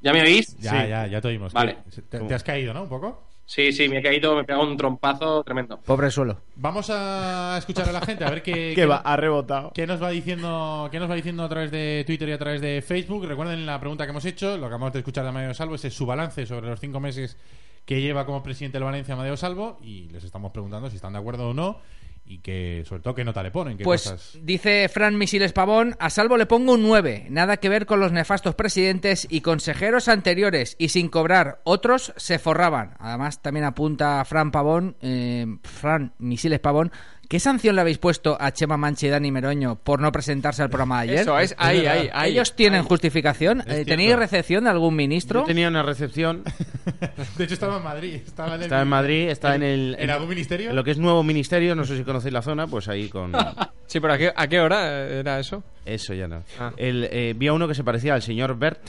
¿Ya me oís? ya, Sí. ya, ya te oímos. Vale. Te, te has caído, ¿no? Un poco. Sí, sí, me he caído, me he pegado un trompazo tremendo. Pobre suelo. Vamos a escuchar a la gente, a ver qué, Que va, ha rebotado. ¿Qué nos va diciendo, qué nos va diciendo a través de Twitter y a través de Facebook? Recuerden la pregunta que hemos hecho, lo que acabamos de escuchar de Amadeo Salvo, ese es su balance sobre los cinco meses que lleva como presidente del Valencia Amadeo Salvo y les estamos preguntando si están de acuerdo o no y que sobre todo qué nota le ponen, qué Pues cosas. dice Fran Misiles Pavón, a salvo le pongo un 9, nada que ver con los nefastos presidentes y consejeros anteriores y sin cobrar, otros se forraban. Además también apunta Fran Pavón, eh, Fran Misiles Pavón, ¿qué sanción le habéis puesto a Chema Manche y Dani Meroño por no presentarse al programa de ayer? Eso, es ahí, ahí, ahí. ¿Ellos tienen ahí. justificación? Es Eh, cierto. ¿Tenéis recepción de algún ministro? Yo tenía una recepción. *laughs* De hecho estaba en Madrid, estaba en, el- Estaba en Madrid, está en el. ¿En algún ministerio? En lo que es nuevo ministerio, no sé si conocéis la zona, pues ahí con. *laughs* Sí, pero ¿a qué, ¿a qué hora era eso? Eso ya no. Ah. El, eh, vi a uno que se parecía al señor Bert. *laughs*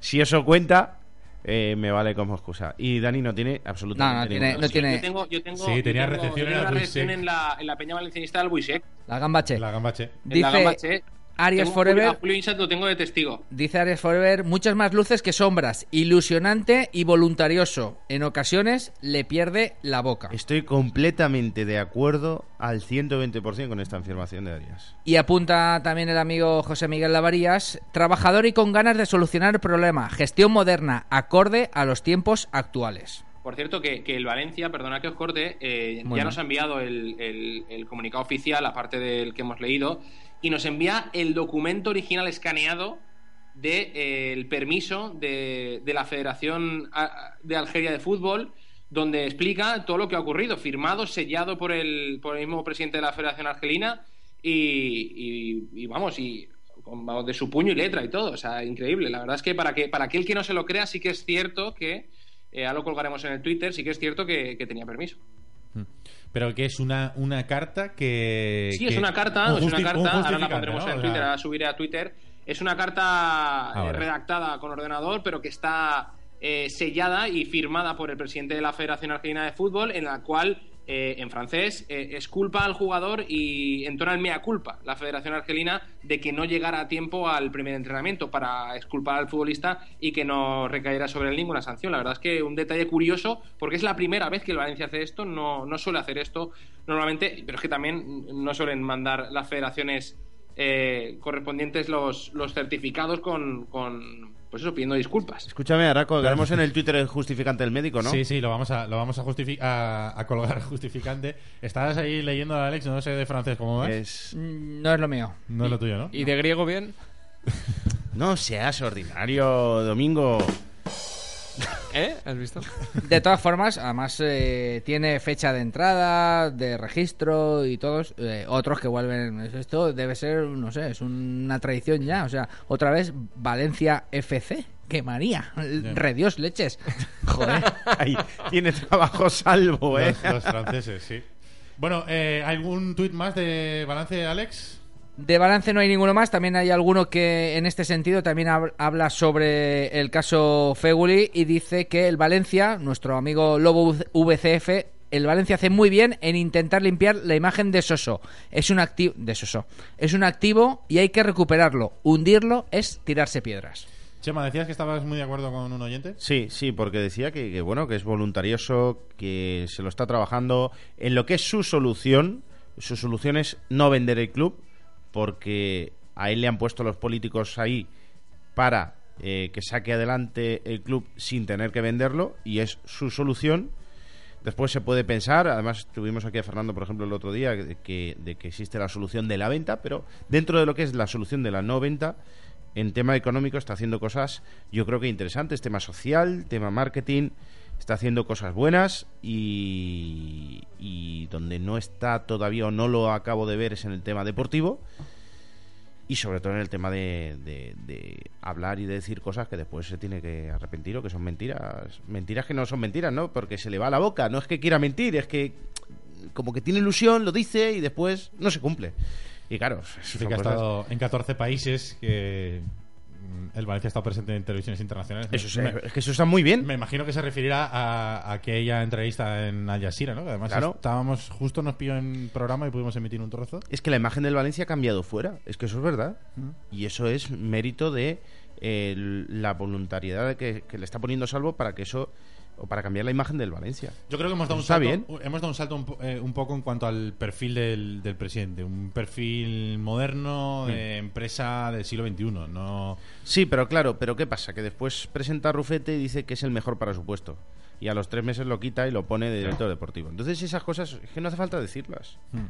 si eso cuenta, eh, me vale como excusa. Y Dani no tiene absolutamente No, no tiene- ninguna no Sí, tiene- Yo tengo, yo tengo, Sí, yo tenía tengo- recepción en el una recepción en la, en la peña valencianista del Buisec. La gambache. La gambache. En la Dice Gambache. Arias Tengo a Julio- Forever... a Julio Insat lo tengo de testigo. Dice Arias Forever, muchas más luces que sombras, ilusionante y voluntarioso. En ocasiones le pierde la boca. Estoy completamente de acuerdo al 120% con esta afirmación de Arias. Y apunta también el amigo José Miguel Lavarías, trabajador y con ganas de solucionar el problema, gestión moderna, acorde a los tiempos actuales. Por cierto, que, que el Valencia, perdona que os corte, eh, Bueno. ya nos ha enviado el, el- el comunicado oficial, aparte del que hemos leído, y nos envía el documento original escaneado del permiso de, de la Federación de Algeria de Fútbol, donde explica todo lo que ha ocurrido, firmado, sellado por el, por el mismo presidente de la Federación Argelina, y, vamos, y con- vamos, de su puño y letra y todo, o sea, increíble. La verdad es que para, que para aquel que no se lo crea, sí que es cierto que, eh, lo colgaremos en el Twitter, sí que es cierto que tenía permiso. Pero que es una, una carta que... Sí, que- es una carta, es una carta, ahora la pondremos ¿no? en O Twitter, sea, ahora subiré a Twitter. Es una carta Ah, eh, redactada con ordenador, pero que está eh, sellada y firmada por el presidente de la Federación Argentina de Fútbol, en la cual, eh, en francés, eh, exculpa al jugador y entona el mea culpa la Federación Argelina de que no llegara a tiempo al primer entrenamiento para exculpar al futbolista y que no recayera sobre él ninguna sanción. La verdad es que un detalle curioso, porque es la primera vez que el Valencia hace esto, no, no suele hacer esto normalmente, pero es que también no suelen mandar las federaciones eh, correspondientes los, los certificados con, con, pues eso, pidiendo disculpas. Escúchame, ahora colgaremos en el Twitter el justificante del médico, ¿no? Sí, sí, lo vamos a, lo vamos a, a, a colgar justificante. Estabas ahí leyendo a Alex, no sé de francés cómo vas. Es... No es lo mío. No es lo tuyo, ¿no? ¿Y de griego bien? *laughs* No seas ordinario, Domingo. *laughs* ¿Eh? ¿Has visto? De todas formas, además eh, tiene fecha de entrada, de registro y todos. eh, otros que vuelven. Esto debe ser, no sé, es una tradición ya. O sea, otra vez Valencia FC. ¡Qué María! ¡Redios leches! *laughs* Joder. Ahí tiene trabajo salvo, ¿eh? Los, los franceses, sí. Bueno, eh, ¿algún tuit más de balance, Alex? De balance no hay ninguno más. También hay alguno que en este sentido también hab- habla sobre el caso Feguli y dice que el Valencia, nuestro amigo Lobo VCF, el Valencia hace muy bien en intentar limpiar la imagen de Soso. Es un activo de Soso. Es un activo y hay que recuperarlo. Hundirlo es tirarse piedras. Chema, decías que estabas muy de acuerdo con un oyente. Sí, sí, porque decía que, que, bueno, que es voluntarioso, que se lo está trabajando en lo que es su solución. Su solución es no vender el club, porque a él le han puesto los políticos ahí para eh, que saque adelante el club sin tener que venderlo y es su solución. Después se puede pensar, además tuvimos aquí a Fernando, por ejemplo, el otro día, que, de que existe la solución de la venta, pero dentro de lo que es la solución de la no venta, en tema económico está haciendo cosas, yo creo que interesantes, tema social, tema marketing, está haciendo cosas buenas y, y donde no está todavía o no lo acabo de ver es en el tema deportivo y sobre todo en el tema de, de- de hablar y de decir cosas que después se tiene que arrepentir o que son mentiras. Mentiras que no son mentiras, ¿no? Porque se le va a la boca. No es que quiera mentir, es que como que tiene ilusión, lo dice y después no se cumple. Y claro, que ha estado en 14 países, que el Valencia ha estado presente en televisiones internacionales. Eso es, Me- es que eso está muy bien. Me imagino que se referirá a, a aquella entrevista en Al Jazeera, ¿no? Que además Claro. estábamos, justo nos pilló en programa y pudimos emitir un trozo. Es que la imagen del Valencia ha cambiado fuera. Es que eso es verdad. Mm. Y eso es mérito de eh, la voluntariedad que, que le está poniendo Salvo para que eso o para cambiar la imagen del Valencia. Yo creo que hemos dado un salto, bien. hemos dado un salto un, eh, un poco en cuanto al perfil del, del presidente. Un perfil moderno, de empresa del siglo XXI. No... Sí, pero claro, pero ¿qué pasa? Que después presenta a Rufete y dice que es el mejor para su puesto. Y a los tres meses lo quita y lo pone de director deportivo. Entonces esas cosas es que no hace falta decirlas. Hmm.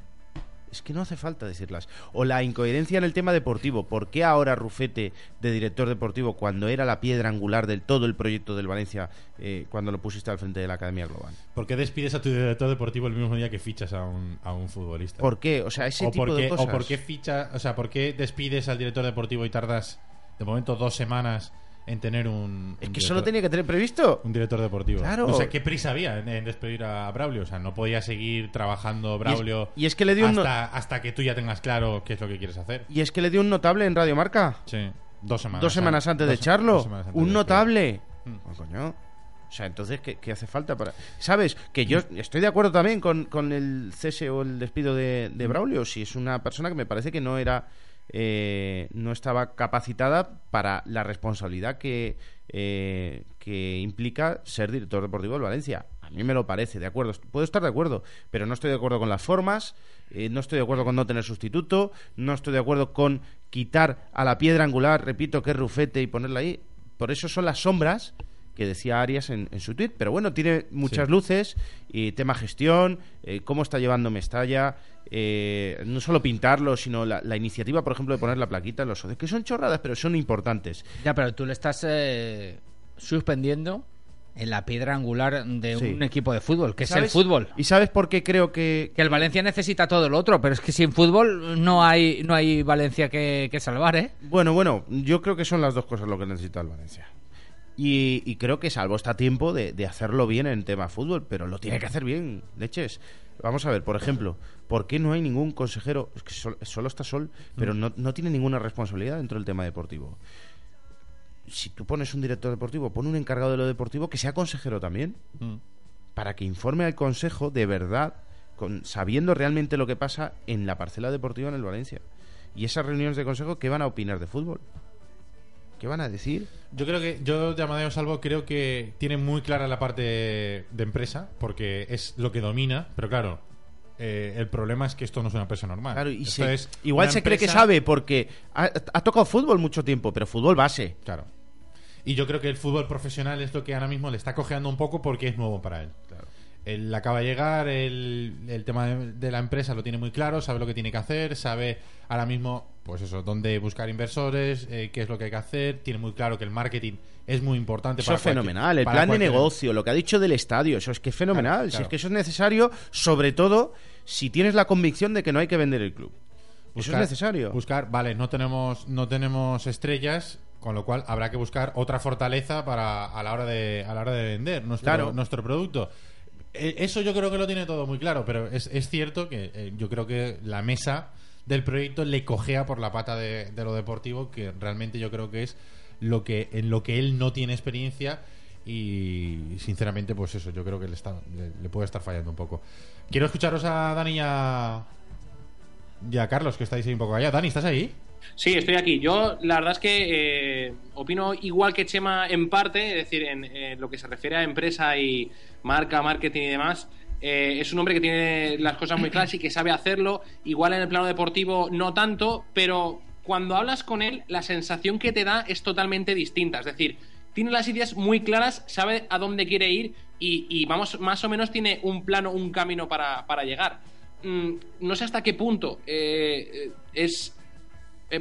Es que no hace falta decirlas. O la incoherencia en el tema deportivo. ¿Por qué ahora Rufete de director deportivo cuando era la piedra angular del todo el proyecto del Valencia eh, cuando lo pusiste al frente de la Academia Global? ¿Por qué despides a tu director deportivo el mismo día que fichas a un, a un futbolista? ¿Por qué? O sea, ese o tipo por de cosas. O por qué ficha, o sea, ¿por qué despides al director deportivo y tardas de momento dos semanas en tener un. Es un que eso lo director- tenía que tener previsto. Un director deportivo. Claro. O sea, ¿qué prisa había en, en despedir a Braulio? O sea, no podía seguir trabajando Braulio. y es que le dio un hasta, hasta que tú ya tengas claro qué es lo que quieres hacer. Y es que le dio un notable en Radio Marca. Sí, dos semanas. Dos semanas antes de echarlo. Un notable. Mm. Oh, coño. O sea, entonces, ¿qué, qué hace falta para...? ¿Sabes? Que yo estoy de acuerdo también con, con el cese o el despido de, de Braulio. Si es una persona que me parece que no era... eh, no estaba capacitada para la responsabilidad que, eh, que implica ser director deportivo del Valencia. A mí me lo parece, de acuerdo. Puedo estar de acuerdo, pero no estoy de acuerdo con las formas, eh, no estoy de acuerdo con no tener sustituto, no estoy de acuerdo con quitar a la piedra angular, repito, que es Rufete y ponerla ahí. Por eso son las sombras que decía Arias en, en su tweet. Pero bueno, tiene muchas Sí. luces, y tema gestión, eh, cómo está llevando Mestalla, eh, no solo pintarlo, sino la, la iniciativa, por ejemplo, de poner la plaquita en los socios, que son chorradas, pero son importantes. Ya, pero tú le estás eh, suspendiendo en la piedra angular de Sí. un equipo de fútbol, que es el fútbol. ¿Y sabes por qué creo que, Que el Valencia necesita todo lo otro, pero es que sin fútbol no hay no hay Valencia que, que salvar, ¿eh? Bueno, bueno, yo creo que son las dos cosas lo que necesita el Valencia. Y, y creo que Salvo está a tiempo de, de hacerlo bien en tema fútbol, pero lo tiene que hacer bien, leches. Vamos a ver, por ejemplo, ¿por qué no hay ningún consejero? Es que sol- solo está Sol, pero no, no tiene ninguna responsabilidad dentro del tema deportivo. Si tú pones un director deportivo, pon un encargado de lo deportivo que sea consejero también, Mm. para que informe al consejo de verdad, con, sabiendo realmente lo que pasa en la parcela deportiva en el Valencia. Y esas reuniones de consejo, ¿qué van a opinar de fútbol? ¿Qué van a decir? Yo creo que, yo de Amadeo Salvo creo que tiene muy clara la parte de empresa, porque es lo que domina, pero claro, eh, el problema es que esto no es una empresa normal. Claro, y Esto se- es igual se cree que sabe porque ha, ha tocado fútbol mucho tiempo, pero fútbol base. Claro. Y yo creo que el fútbol profesional es lo que ahora mismo le está cojeando un poco porque es nuevo para él. Él acaba de llegar, el, el tema de, de la empresa lo tiene muy claro, sabe lo que tiene que hacer, sabe ahora mismo, pues eso, dónde buscar inversores, eh, qué es lo que hay que hacer, tiene muy claro que el marketing es muy importante Eso para es fenomenal, el para plan de negocio, lo que ha dicho del estadio, eso es que es fenomenal. Claro, Si es que eso es necesario, sobre todo si tienes la convicción de que no hay que vender el club. eso es necesario. Buscar, vale, no tenemos, no tenemos estrellas, con lo cual habrá que buscar otra fortaleza para a la hora de, a la hora de vender nuestro, Claro. nuestro producto. Eh, Eso yo creo que lo tiene todo muy claro, pero es, es cierto que eh, yo creo que la mesa del proyecto le cojea por la pata de, lo deportivo, que realmente yo creo que es lo que en lo que él no tiene experiencia y sinceramente pues eso, yo creo que le, está, le, puede estar fallando un poco. Quiero escucharos a Dani y a, y a Carlos, que estáis ahí un poco allá. Dani, ¿estás ahí? Sí, estoy aquí. Yo, la verdad es que eh, opino igual que Chema en parte, es decir, en lo que se refiere a empresa y marca, marketing y demás. Eh, es un hombre que tiene las cosas muy claras y que sabe hacerlo. Igual en el plano deportivo no tanto, pero cuando hablas con él, la sensación que te da es totalmente distinta. Es decir, tiene las ideas muy claras, sabe a dónde quiere ir y, vamos, más o menos tiene un plano, un camino para, para llegar. Mm, no sé hasta qué punto eh, eh, es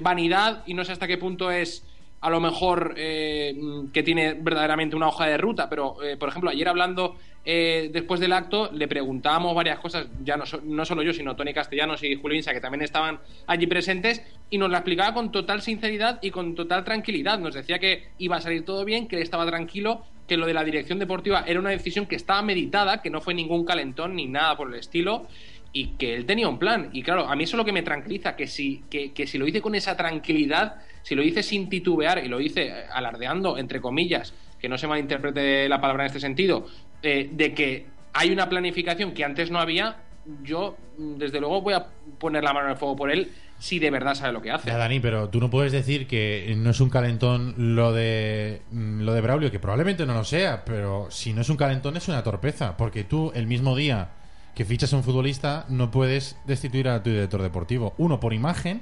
vanidad y no sé hasta qué punto es a lo mejor eh, que tiene verdaderamente una hoja de ruta, pero eh, por ejemplo, ayer hablando eh, después del acto le preguntábamos varias cosas, ya no, so- no solo yo, sino Tony Castellanos y Julio Insa, que también estaban allí presentes, y nos la explicaba con total sinceridad y con total tranquilidad. Nos decía que iba a salir todo bien, que él estaba tranquilo, que lo de la dirección deportiva era una decisión que estaba meditada, que no fue ningún calentón ni nada por el estilo, y que él tenía un plan. Y claro, a mí eso es lo que me tranquiliza, que si, que, que si lo dice con esa tranquilidad, si lo dice sin titubear y lo dice eh, alardeando, entre comillas, que no se malinterprete la palabra en este sentido, eh, de que hay una planificación que antes no había, yo mm, desde luego voy a poner la mano en el fuego por él si de verdad sabe lo que hace. Ya, Dani, pero tú no puedes decir que no es un calentón lo de mm, lo de Braulio, que probablemente no lo sea, pero si no es un calentón es una torpeza, porque tú el mismo día que fichas a un futbolista no puedes destituir a tu director deportivo. Uno, por imagen,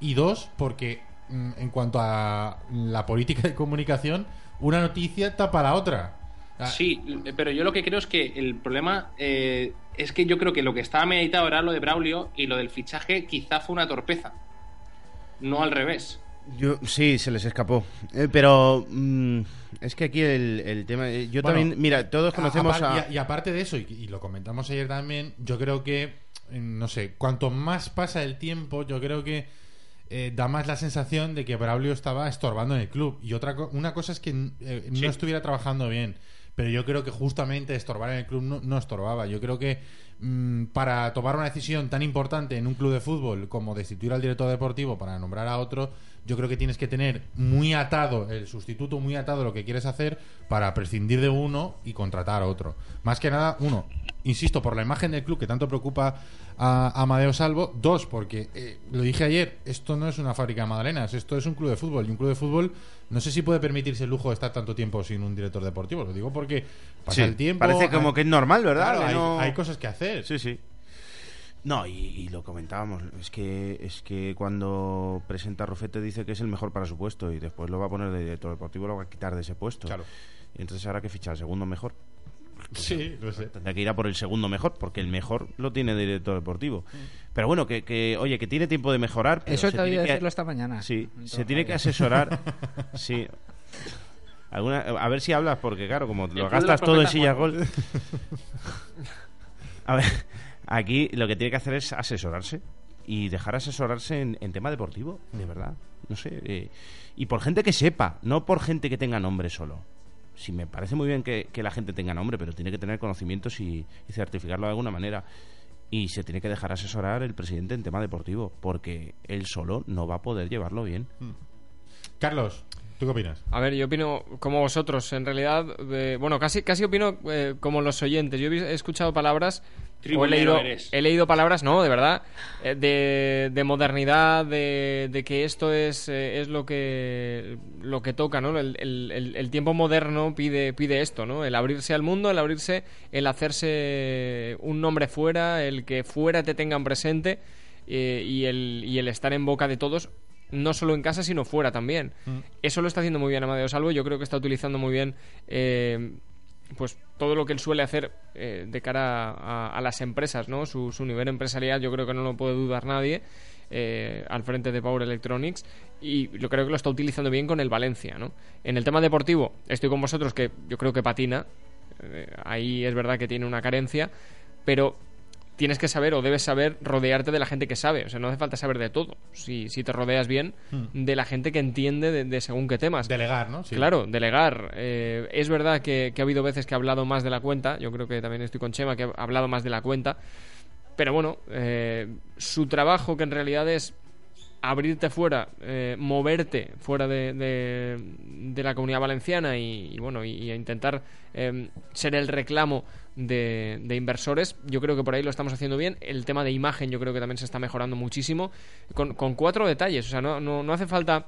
y dos, porque en cuanto a la política de comunicación, una noticia tapa la otra. Ah, Sí, pero yo lo que creo es que el problema eh, es que yo creo que lo que estaba meditado era lo de Braulio y lo del fichaje quizá fue una torpeza. No al revés. Yo, sí, se les escapó. Eh, pero mm, es que aquí el, el tema. eh, Yo Bueno, también. Mira, todos conocemos a. y a- Y, aparte de eso, y, y lo comentamos ayer también, yo creo que, eh, no sé, cuanto más pasa el tiempo, yo creo que eh, da más la sensación de que Braulio estaba estorbando en el club. Y otra co- una cosa es que eh, no estuviera trabajando bien, pero yo creo que justamente estorbar en el club no, no estorbaba. Yo creo que mm, para tomar una decisión tan importante en un club de fútbol como destituir al director deportivo para nombrar a otro, yo creo que tienes que tener muy atado el sustituto, muy atado lo que quieres hacer para prescindir de uno y contratar a otro. Más que nada, uno, insisto, por la imagen del club que tanto preocupa a a Amadeo Salvo. Dos, porque eh, lo dije ayer, esto no es una fábrica de magdalenas, esto es un club de fútbol. Y un club de fútbol no sé si puede permitirse el lujo de estar tanto tiempo sin un director deportivo. Lo digo porque pasa Sí, el tiempo. Parece como hay- que es normal, ¿verdad? Claro, hay, no- hay cosas que hacer. Sí, sí. No, y, y lo comentábamos. Es que es que cuando presenta Rufete dice que es el mejor para su puesto y después lo va a poner de director deportivo, lo va a quitar de ese puesto. Claro. Y entonces habrá que fichar segundo mejor. Sí, lo sé. Tendrá que ir a por el segundo mejor, porque el mejor lo tiene de director deportivo. Pero bueno, que, que oye, que tiene tiempo de mejorar. pero Eso te tiene que- decirlo esta mañana. Sí, se tiene que asesorar. *laughs* sí. Alguna, a ver si hablas, porque claro, como lo gastas todo en silla gol. *laughs* A ver, aquí lo que tiene que hacer es asesorarse y dejar asesorarse en, en tema deportivo, de verdad. No sé. eh, y por gente que sepa, no por gente que tenga nombre solo. Sí, me parece muy bien que, que la gente tenga nombre, pero tiene que tener conocimientos y, y certificarlo de alguna manera. Y se tiene que dejar asesorar el presidente en tema deportivo, porque él solo no va a poder llevarlo bien. Carlos, ¿tú qué opinas? A ver, yo opino como vosotros, en realidad, eh, bueno, casi, casi opino eh, como los oyentes. Yo he, escuchado palabras, he leído, eres. he leído palabras, no, de verdad, eh, de, de modernidad, de, de que esto es, eh, es lo que lo que toca, ¿no? El, el- el- el tiempo moderno pide, pide esto, ¿no? El abrirse al mundo, el abrirse, el hacerse un nombre fuera, el que fuera te tengan presente eh, y, el, y el estar en boca de todos no solo en casa, sino fuera también. Eso lo está haciendo muy bien Amadeo Salvo. Yo creo que está utilizando muy bien eh, pues todo lo que él suele hacer eh, de cara a, las empresas, ¿no? Su, su nivel empresarial yo creo que no lo puede dudar nadie eh, al frente de Power Electronics y yo creo que lo está utilizando bien con el Valencia, ¿no? En el tema deportivo estoy con vosotros que yo creo que patina. Eh, ahí es verdad que tiene una carencia, pero tienes que saber o debes saber rodearte de la gente que sabe. O sea, no hace falta saber de todo. Si, si te rodeas bien de la gente que entiende de, de según qué temas. Delegar, ¿no? Sí. Claro, delegar. Eh, es verdad que, que ha habido veces que ha hablado más de la cuenta. Yo creo que también estoy con Chema, que ha hablado más de la cuenta. Pero bueno, eh, su trabajo que en realidad es abrirte fuera, eh, moverte fuera de, de- de la comunidad valenciana y, y bueno, y, y intentar ser el reclamo de, de inversores, yo creo que por ahí lo estamos haciendo bien. El tema de imagen yo creo que también se está mejorando muchísimo, con, cuatro detalles, o sea, no, no, no hace falta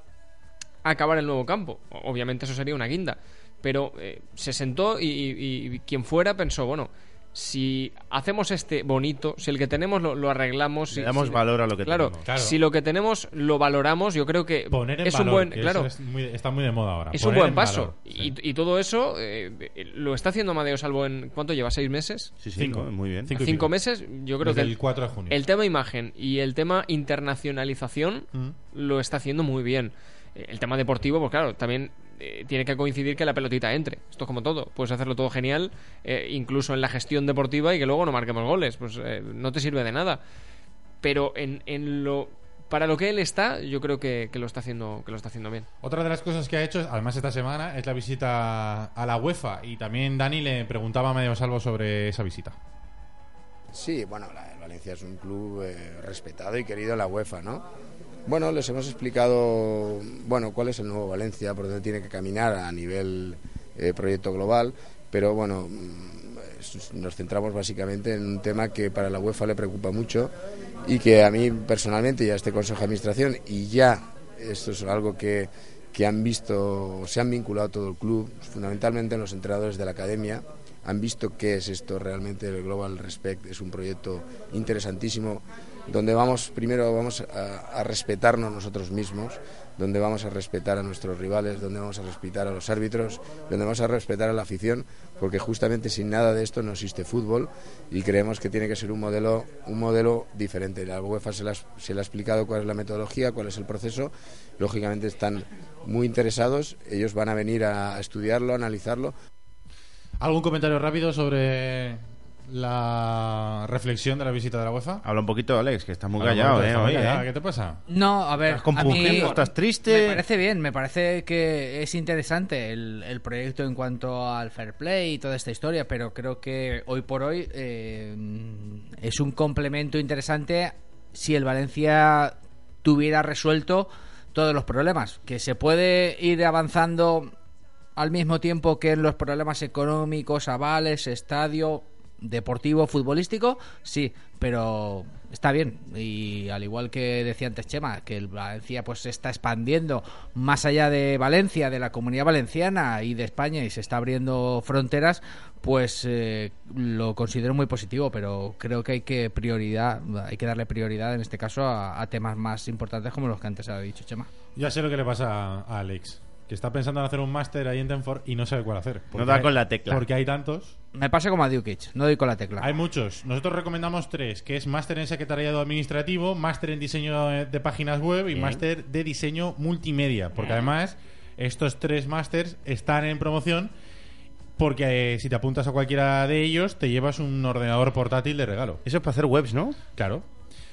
acabar el nuevo campo, obviamente eso sería una guinda, pero eh, se sentó y, y- y quien fuera pensó, bueno, si hacemos este bonito, si el que tenemos lo, lo arreglamos, Le si- damos si- valor a lo que claro, tenemos. Claro. si lo que tenemos lo valoramos, yo creo que Poner en es valor, un buen, que claro, eso es muy- está muy de moda ahora. es un buen en paso. valor, sí. y, y todo eso eh, lo está haciendo Amadeo Salvo en ¿cuánto lleva? ¿Seis meses? Sí, sí, Cinco. no, muy bien. Cinco meses. Yo creo Desde que el 4 de junio. el tema imagen y el tema internacionalización Mm. lo está haciendo muy bien. El tema deportivo, pues claro, también eh, tiene que coincidir que la pelotita entre. Esto es como todo. Puedes hacerlo todo genial, eh, incluso en la gestión deportiva y que luego no marquemos goles. Pues eh, no te sirve de nada. Pero en, en lo para lo que él está, yo creo que, que lo está haciendo que lo está haciendo bien. Otra de las cosas que ha hecho, además esta semana, es la visita a la UEFA. Y también Dani le preguntaba a Medio Salvo sobre esa visita. Sí, bueno, la- el Valencia es un club eh, respetado y querido en la UEFA, ¿no? Bueno, les hemos explicado, bueno, cuál es el nuevo Valencia, por dónde tiene que caminar a nivel eh, proyecto global, pero bueno, mm, nos centramos básicamente en un tema que para la UEFA le preocupa mucho y que a mí personalmente y a este Consejo de Administración y ya esto es algo que, que han visto, se han vinculado todo el club, fundamentalmente los entrenadores de la academia, han visto qué es esto realmente el Global Respect es un proyecto interesantísimo donde vamos primero vamos a, a respetarnos nosotros mismos donde vamos a respetar a nuestros rivales donde vamos a respetar a los árbitros donde vamos a respetar a la afición porque justamente sin nada de esto no existe fútbol y creemos que tiene que ser un modelo un modelo diferente. La UEFA se le ha, se le ha explicado cuál es la metodología cuál es el proceso. Lógicamente están muy interesados ellos van a venir a estudiarlo a analizarlo. ¿Algún comentario rápido sobre la reflexión de la visita de la UEFA? Habla un poquito, Alex, que estás muy Habla callado, poquito, ¿eh? está muy hoy, callado. ¿eh? ¿Qué te pasa? No, a ver, Estás a mí estás triste. Me parece bien, me parece que es interesante el, el proyecto en cuanto al fair play y toda esta historia, pero creo que hoy por hoy eh, es un complemento interesante si el Valencia tuviera resuelto todos los problemas, que se puede ir avanzando al mismo tiempo que en los problemas económicos, avales, estadio, deportivo, futbolístico, sí, pero está bien. Y al igual que decía antes Chema, que el Valencia pues se está expandiendo más allá de Valencia, de la comunidad valenciana y de España y se está abriendo fronteras, pues eh, lo considero muy positivo, pero creo que hay que prioridad, hay que darle prioridad en este caso a, a temas más importantes como los que antes ha dicho Chema. Ya sé lo que le pasa a Alex. Que está pensando en hacer un máster ahí en Tenford y no sabe cuál hacer. No da hay- con la tecla. Porque hay tantos. Me pasa como a Dukic, no doy con la tecla. Hay muchos. Nosotros recomendamos tres, que es máster en secretariado administrativo, máster en diseño de páginas web y máster de diseño multimedia. Porque además estos tres másters están en promoción porque eh, si te apuntas a cualquiera de ellos te llevas un ordenador portátil de regalo. Eso es para hacer webs, ¿no? Claro.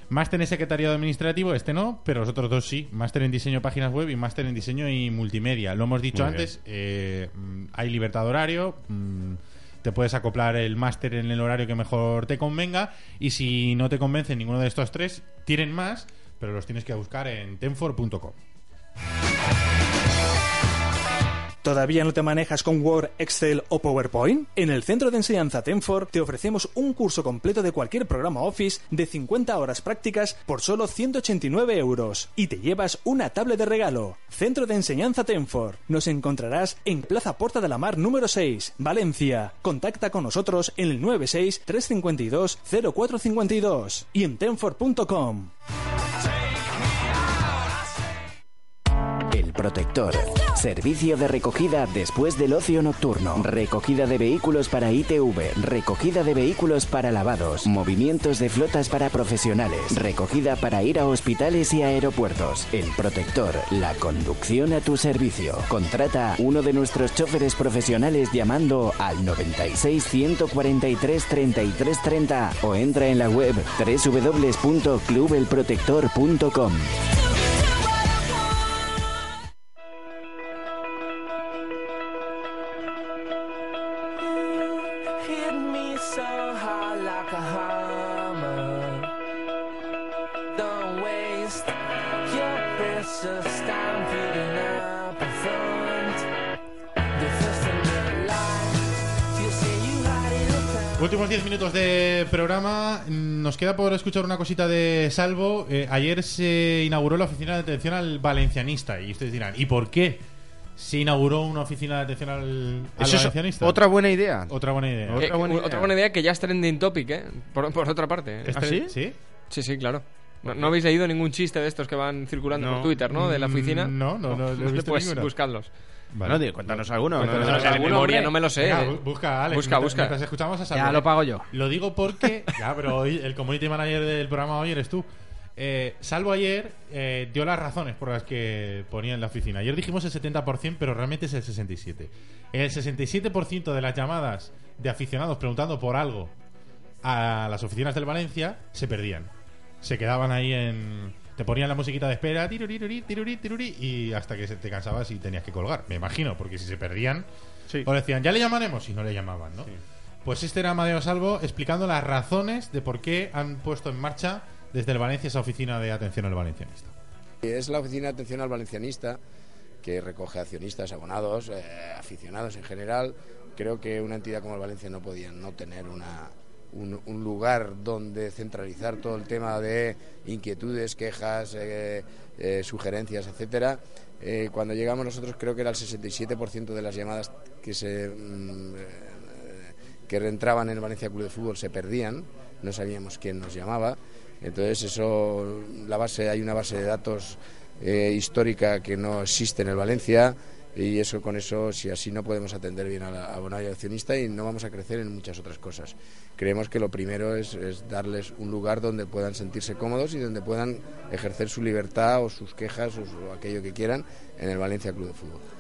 Máster en secretariado administrativo, este no, pero los otros dos sí. Máster en diseño páginas web y máster en diseño y multimedia. Lo hemos dicho Muy antes, eh, mm, hay libertad de horario, mm, te puedes acoplar el máster en el horario que mejor te convenga y si no te convence ninguno de estos tres, tienen más, pero los tienes que buscar en tenfor.com. ¿Todavía no te manejas con Word, Excel o PowerPoint? En el Centro de Enseñanza Tenfor te ofrecemos un curso completo de cualquier programa Office de 50 horas prácticas por solo 189 euros y te llevas una tablet de regalo. Centro de Enseñanza Tenfor. Nos encontrarás en Plaza Porta de la Mar número 6, Valencia. Contacta con nosotros en el 96 352 0452 y en tenfor.com. Protector. Servicio de recogida después del ocio nocturno. Recogida de vehículos para ITV. Recogida de vehículos para lavados. Movimientos de flotas para profesionales. Recogida para ir a hospitales y aeropuertos. El Protector. La conducción a tu servicio. Contrata uno de nuestros choferes profesionales llamando al 96 143 33 30 o entra en la web www.clubelprotector.com. Últimos 10 minutos de programa. Nos queda por escuchar una cosita de Salvo. Eh, ayer se inauguró la oficina de atención al valencianista. Y ustedes dirán, ¿y por qué se inauguró una oficina de atención al, al Eso es otra buena idea. Otra buena idea. Otra Eh, buena idea. otra buena idea que ya es trending topic, ¿eh? Por, por otra parte. ¿Ah, sí? ¿Sí? Sí, sí, claro. No, no habéis leído ningún chiste de estos que van circulando No. por Twitter, ¿no? De la oficina. Mm, No, no, no, no he *laughs* visto pues ninguno. buscadlos. Vale. No, di- cuéntanos alguno. Cuéntanos no, no, alguno, memoria no me lo sé. Venga, ¿eh? bu- busca, Alex. Busca, mientras, busca. mientras escuchamos a. Ya lo pago yo. Lo digo porque. ya, pero hoy el community manager del programa hoy eres tú. Eh, Salvo ayer eh, dio las razones por las que ponía en la oficina. Ayer dijimos el 70%, pero realmente es el 67%. El 67% de las llamadas de aficionados preguntando por algo a las oficinas del Valencia se perdían. Se quedaban ahí en. Te ponían la musiquita de espera, tirurí, tirurí, tirurí, y hasta que se te cansabas y tenías que colgar. Me imagino, porque si se perdían, Sí. o decían, ya le llamaremos, y no le llamaban, ¿no? Pues este era Amadeo Salvo explicando las razones de por qué han puesto en marcha desde el Valencia esa oficina de atención al valencianista. Es la oficina de atención al valencianista que recoge accionistas, abonados, eh, aficionados en general. Creo que una entidad como el Valencia no podía no tener una, un, lugar donde centralizar todo el tema de inquietudes, quejas, eh, eh, sugerencias, etcétera. Eh, cuando llegamos nosotros creo que era el 67% de las llamadas que se mm, que entraban en el Valencia Club de Fútbol se perdían, no sabíamos quién nos llamaba. Entonces eso, la base, hay una base de datos eh, histórica que no existe en el Valencia y eso con eso, si así no podemos atender bien al abonado y accionista y no vamos a crecer en muchas otras cosas. Creemos que lo primero es, es darles un lugar donde puedan sentirse cómodos y donde puedan ejercer su libertad o sus quejas o, aquello que quieran en el Valencia Club de Fútbol.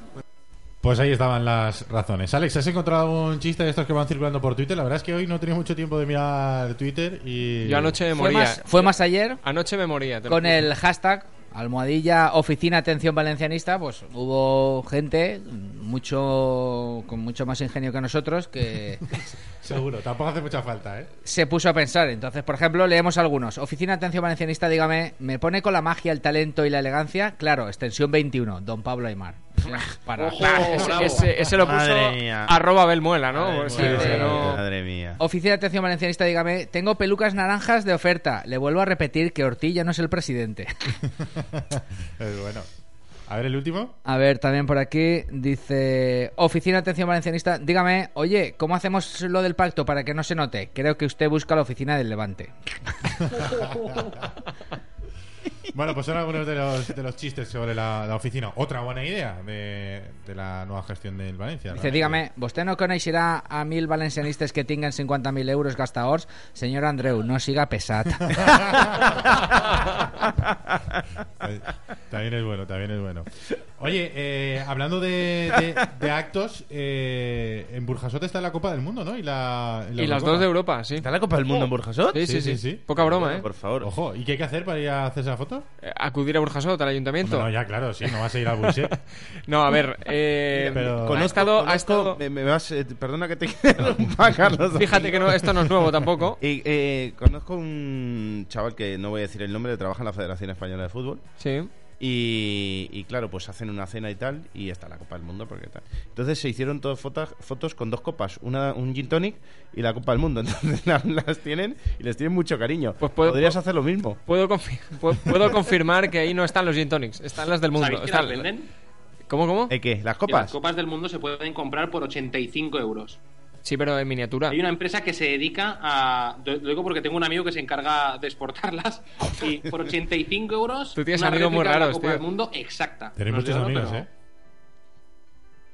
Pues ahí estaban las razones. Alex, ¿has encontrado un chiste de estos que van circulando por Twitter? La verdad es que hoy no tenido mucho tiempo de mirar Twitter y... Yo anoche me Fue moría. más, fue más ayer Anoche me moría. te con el hashtag almohadilla oficina atención valencianista, pues hubo gente mucho con mucho más ingenio que nosotros que *laughs* Seguro, tampoco hace mucha falta, ¿eh? se puso a pensar. Entonces, por ejemplo, leemos algunos. Oficina Atención Valencianista, dígame, ¿me pone con la magia, el talento y la elegancia? Claro, extensión 21, Don Pablo Aymar. *laughs* Para. Ojo, Ese, bravo. ese- ese lo puso Madre mía. arroba Belmuela, no- Madre mía. Oficina de Atención Valencianista, dígame, tengo pelucas naranjas de oferta. Le vuelvo a repetir que Ortilla no es el presidente. *laughs* Es bueno. A ver, el último. A ver, también por aquí dice Oficina de Atención Valencianista, dígame, oye, ¿cómo hacemos lo del pacto para que no se note? Creo que usted busca la oficina del Levante. *laughs* Bueno, pues son algunos de los, de los chistes sobre la, la oficina. Otra buena idea de, de la nueva gestión del Valencia. Dice, dígame, ¿vostè no coneixerà a mil valencianistes que tinguen 50.000 euros gastaors? Señor Andreu, no siga pesat. *laughs* También es bueno, también es bueno. Oye, eh, hablando de, de- de actos, eh, en Burjasot está la Copa del Mundo, ¿no? Y, la, Y las dos de Europa, sí. ¿Está la Copa del Mundo en Burjasot? Sí, sí, sí. Poca broma, ¿eh? Por favor. Ojo, ¿y qué hay que hacer para ir a hacerse la foto? Eh, Acudir a Burjasot, al ayuntamiento. No, ya, claro, sí, no vas a ir al Buiset. *laughs* No, a ver, eh, Pero- ha estado, ha conozco- estado- me, me vas, eh, perdona que te *laughs* Carlos. Fíjate que no, esto no es nuevo tampoco. *laughs* Y, eh, conozco un chaval que no voy a decir el nombre, que trabaja en la Federación Española de Fútbol. Sí. Y, y claro, pues hacen una cena y tal, y está la Copa del Mundo, porque tal. Entonces se hicieron todas fotos, fotos con dos copas, una, un gin tonic y la Copa del Mundo. *laughs* Entonces la- las tienen y les tienen mucho cariño. Pues puedo- Podrías puedo- hacer lo mismo. Puedo, confi- puedo confirmar que ahí no están los gin tonics, están las del mundo. ¿Sabéis que las venden? ¿Cómo, cómo? ¿Eh, qué? ¿Las Que Las copas? copas del mundo se pueden comprar por 85 euros. Sí, pero en miniatura. Hay una empresa que se dedica a. Lo digo porque tengo un amigo que se encarga de exportarlas. Y por 85 euros. Tú tienes amigos muy réplica de la raros, Copa tío. del mundo exacta. Tenéis No os muchos amigos, pero- ¿eh?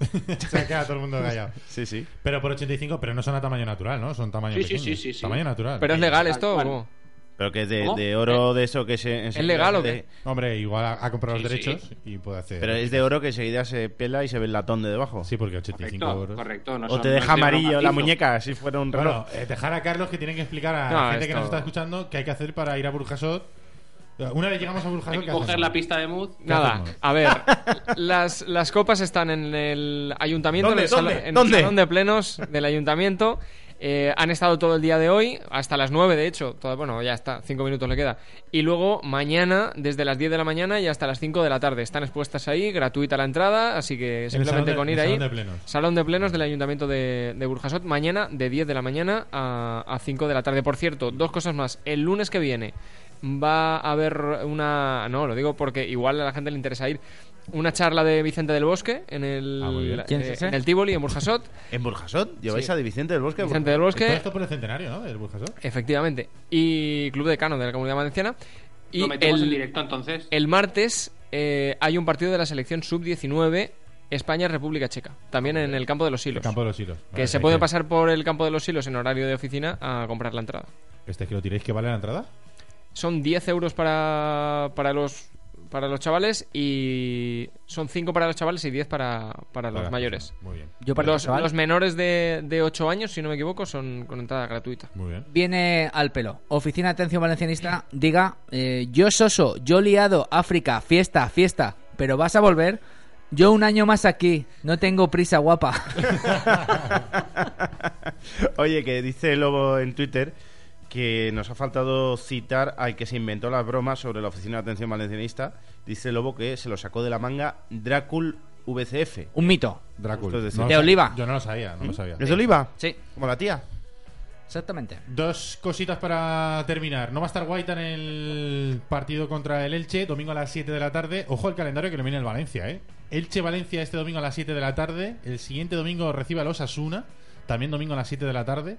*laughs* Se ha quedado todo el mundo callado. Sí, sí. Pero por 85, pero no son a tamaño natural, ¿no? Son tamaño Sí, sí, pequeño. sí, sí, sí. Tamaño natural. ¿Pero es legal esto o cual. cómo? Pero que es de, oro de eso que se... ¿Es legal o de- qué? Hombre, igual ha, ha comprado los Sí, derechos y puede hacer... Pero es de oro que enseguida se pela y se ve el latón de debajo. Sí, porque 85 Correcto, euros. correcto. no o son- te no deja de amarillo la muñeca, si fuera un reloj. Bueno, eh, dejar a Carlos que tienen que explicar a No, la gente que esto- nos está escuchando qué hay que hacer para ir a Burjasot. Una vez llegamos a Burjasot, Hay ¿qué que coger hacemos? la pista de mood. Nada, hacemos? a ver, *laughs* las, las copas están en el ayuntamiento, ¿Dónde? en el, sala- ¿Dónde? en el ¿Dónde? salón de plenos del ayuntamiento. Eh, han estado todo el día de hoy, hasta las 9 de hecho. Todo, bueno, ya está, 5 minutos le queda. Y luego mañana, desde las 10 de la mañana y hasta las 5 de la tarde. Están expuestas ahí, gratuita la entrada, así que simplemente de- con ir ahí. salón de plenos. Salón de plenos del ayuntamiento de, de Burjasot, mañana de 10 de la mañana a, a 5 de la tarde. Por cierto, dos cosas más. El lunes que viene va a haber una... No, lo digo porque igual a la gente le interesa ir. Una charla de Vicente del Bosque en el, Ah, muy bien. ¿Quién es eh, en el Tivoli, en Burjasot. *laughs* ¿En Burjasot? ¿Lleváis Sí. a de Vicente del Bosque? Vicente del Todo Bosque, esto por el centenario, ¿no? Del Burjasot. efectivamente. Y Club de Cano de la Comunidad Valenciana. Y Lo metemos en el, directo entonces. el martes eh, hay un partido de la selección sub-19 España-República Checa. También en el campo de los El hilos. campo de los hilos. Que Vale, se puede pasar por el campo de los hilos en horario de oficina a comprar la entrada. Este que lo tiréis que vale la entrada. Son 10 euros para, para los para los chavales y son 5 para los chavales y 10 para, para los Para- mayores. Muy bien. Yo para los menores de, de 8 años, si no me equivoco, son con entrada gratuita. Muy bien. viene al pelo. Oficina de Atención Valencianista, diga, eh, yo soso, yo liado, África, fiesta, fiesta, pero vas a volver. Yo un año más aquí, no tengo prisa, guapa. *laughs* Oye, que dice Lobo en Twitter que nos ha faltado citar al que se inventó las bromas sobre la Oficina de Atención Valencianista. Dice Lobo que se lo sacó de la manga Dracul VCF. Un mito. Decir- No lo De Oliva. Yo no lo sabía, no lo sabía. ¿Es de Oliva? Sí, Como la tía. exactamente. Dos cositas para terminar. No va a estar Guaita en el partido contra el Elche, domingo a las 7 de la tarde. Ojo al calendario que le viene el Valencia, ¿eh? Elche-Valencia este domingo a las 7 de la tarde. El siguiente domingo recibe a los Asuna, también domingo a las 7 de la tarde.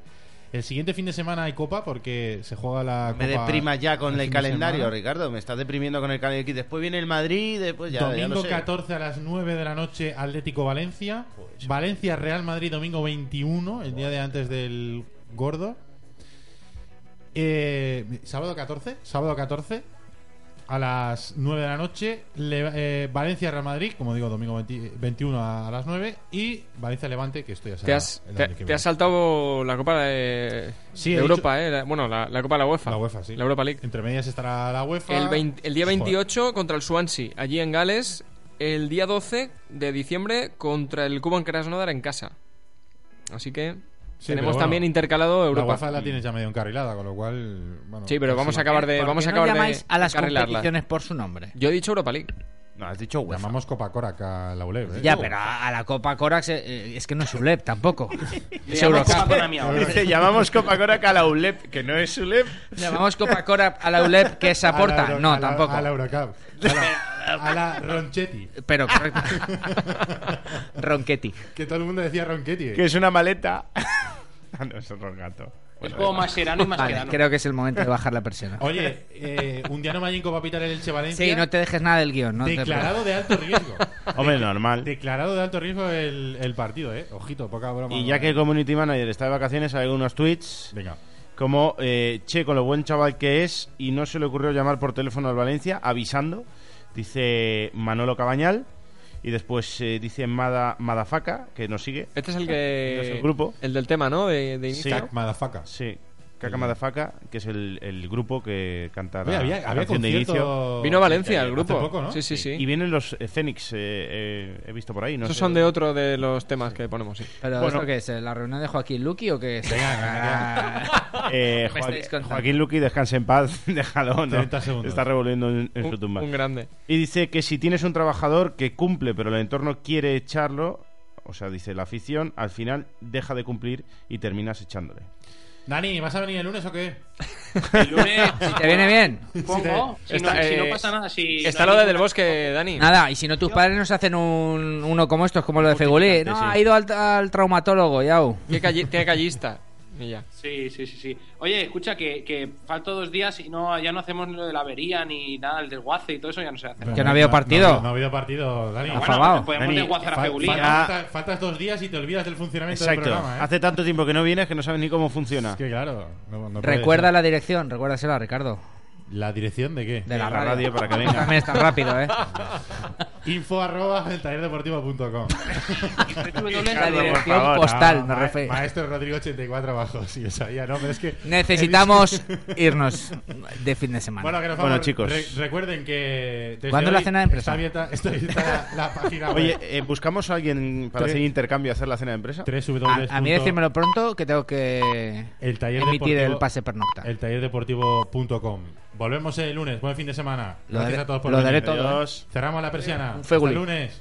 El siguiente fin de semana hay Copa porque se juega la Me Copa deprimas ya con el el calendario. Ricardo. Me estás deprimiendo con el calendario. Después viene el Madrid, después ya, ya domingo no sé. 14 a las 9 de la noche Atlético Valencia. Valencia Real Madrid domingo 21, el día de antes del gordo. Eh, sábado 14, sábado 14 a las 9 de la noche Le- eh, Valencia Real Madrid, como digo, domingo 20 21 a, a las 9 y Valencia Levante, que esto ya Te has, te, has saltado la Copa de, Sí, de he Europa, ¿eh? La- bueno, la, la Copa de la UEFA. la UEFA, sí. La Europa League. Entre medias estará la UEFA. El, 20 el día Joder. 28 contra el Swansea, allí en Gales. El día 12 de diciembre contra el Cuban Krasnodar en casa. Así que Sí, tenemos bueno, también intercalado La Europa. UEFA la tienes ya medio encarrilada, con lo cual. Bueno, Sí, pero vamos a acabar de, ¿Por vamos qué a no acabar llamáis de a las competiciones por su nombre? Yo he dicho Europa League. No, has dicho UEFA. Llamamos Copa Corac a la ULEB. ¿eh? Ya, pero a, a la Copa Corax eh, es que no es ULEP tampoco. *laughs* Ahora. *laughs* Dice, llamamos Copa Corac a la ULEP, que no es ULEP. Llamamos Copa Corax a la ULEP que la aporta. Euro- No, a la- tampoco. A la Eurocup. A la, a la Ronchetti. Pero *laughs* correcto. Ronchetti. Que todo el mundo decía Ronchetti. ¿eh? Que es una maleta. ah, no, es un gato. Es como Mascherano y Vale, Mascherano. creo que es el momento de bajar la persiana. Oye, eh, un día no Copa va a pitar el Elche Valencia. Sí, no te dejes nada del guion. No te declarado de alto riesgo. *laughs* Hombre, normal. declarado de alto riesgo el, el partido, ¿eh? Ojito, poca broma. Y ya que el community manager está de vacaciones, hay algunos tweets Venga. como, eh, che, con lo buen chaval que es y no se le ocurrió llamar por teléfono al Valencia avisando, dice Manolo Cabañal. Y después eh, dice Mada, Madafaca, que nos sigue. Este es el que. Es el grupo. El del tema, ¿no? De, de Sí. inicio. Madafaka. Sí, Caca Madafaca, que es el, el grupo que canta la, Oye, había, la había canción de inicio. concierto. Vino a Valencia el hace grupo. poco, ¿no? Sí, sí, sí. Y vienen los eh, Fénix, eh, eh, he visto por ahí. No Esos sé. son de otro de los temas que ponemos, sí. ¿Pero Bueno. esto qué es? ¿La reunión de Joaquín Luqui o qué es? Venga, Eh, *laughs* Me Joaqu- estáis contando. Joaquín Luqui, descanse en paz, *laughs* déjalo, ¿no? 30 segundos. Está revolviendo en, en su Un, tumba. un grande. Y dice que si tienes un trabajador que cumple, pero el entorno quiere echarlo, o sea, dice la afición, al final deja de cumplir y terminas echándole. Dani, ¿vas a venir el lunes o qué? *laughs* El lunes. Si te viene bien. Pongo. Si, Está, no, si no eh, pasa nada, si. Está no lo de del bosque, Dani. Nada, y si no tus padres nos hacen un, uno como estos, como lo de Fegulí. No, sí. ha ido al, al traumatólogo, yau. Tiene, calli- tiene callista. Y ya. Sí, sí, sí, sí. Oye, escucha, que, que faltan dos días y no ya no hacemos lo de la avería ni nada, el desguace y todo eso ya no se hace. Que no ha habido partido. No, ha habido partido, Dani. Bueno, fabao. podemos Dani, desguazar a ya. falta- faltas dos días y te olvidas del funcionamiento Exacto. del programa, ¿eh? Hace tanto tiempo que no vienes que no sabes ni cómo funciona. Es que claro. no- no Recuerda ser. la dirección, recuérdasela, Ricardo. ¿La dirección de qué? De la, la radio para que venga. También está rápido, ¿eh? *laughs* Info arroba el tallerdeportivo.com. La dirección favor. postal, Ah, me ma- refiero. Maestro Rodrigo 84 abajo, *laughs* sí, eso ya no, pero es que... Necesitamos *laughs* irnos de fin de semana. Bueno, que nos Bueno, chicos. Re- recuerden que... ¿Cuándo la cena de empresa? Está abierta, *laughs* está abierta la, la página web. Oye, eh, buscamos a alguien para hacer intercambio y hacer la cena de empresa. a, a mí decírmelo pronto que tengo que El taller emitir deportivo- el pase pernocta. El tallerdeportivo.com. Volvemos el lunes. Buen fin de semana. Lo Gracias daré- a todos por lo venir. daré todo, ¿eh? Cerramos la persiana. Un feguli. el lunes.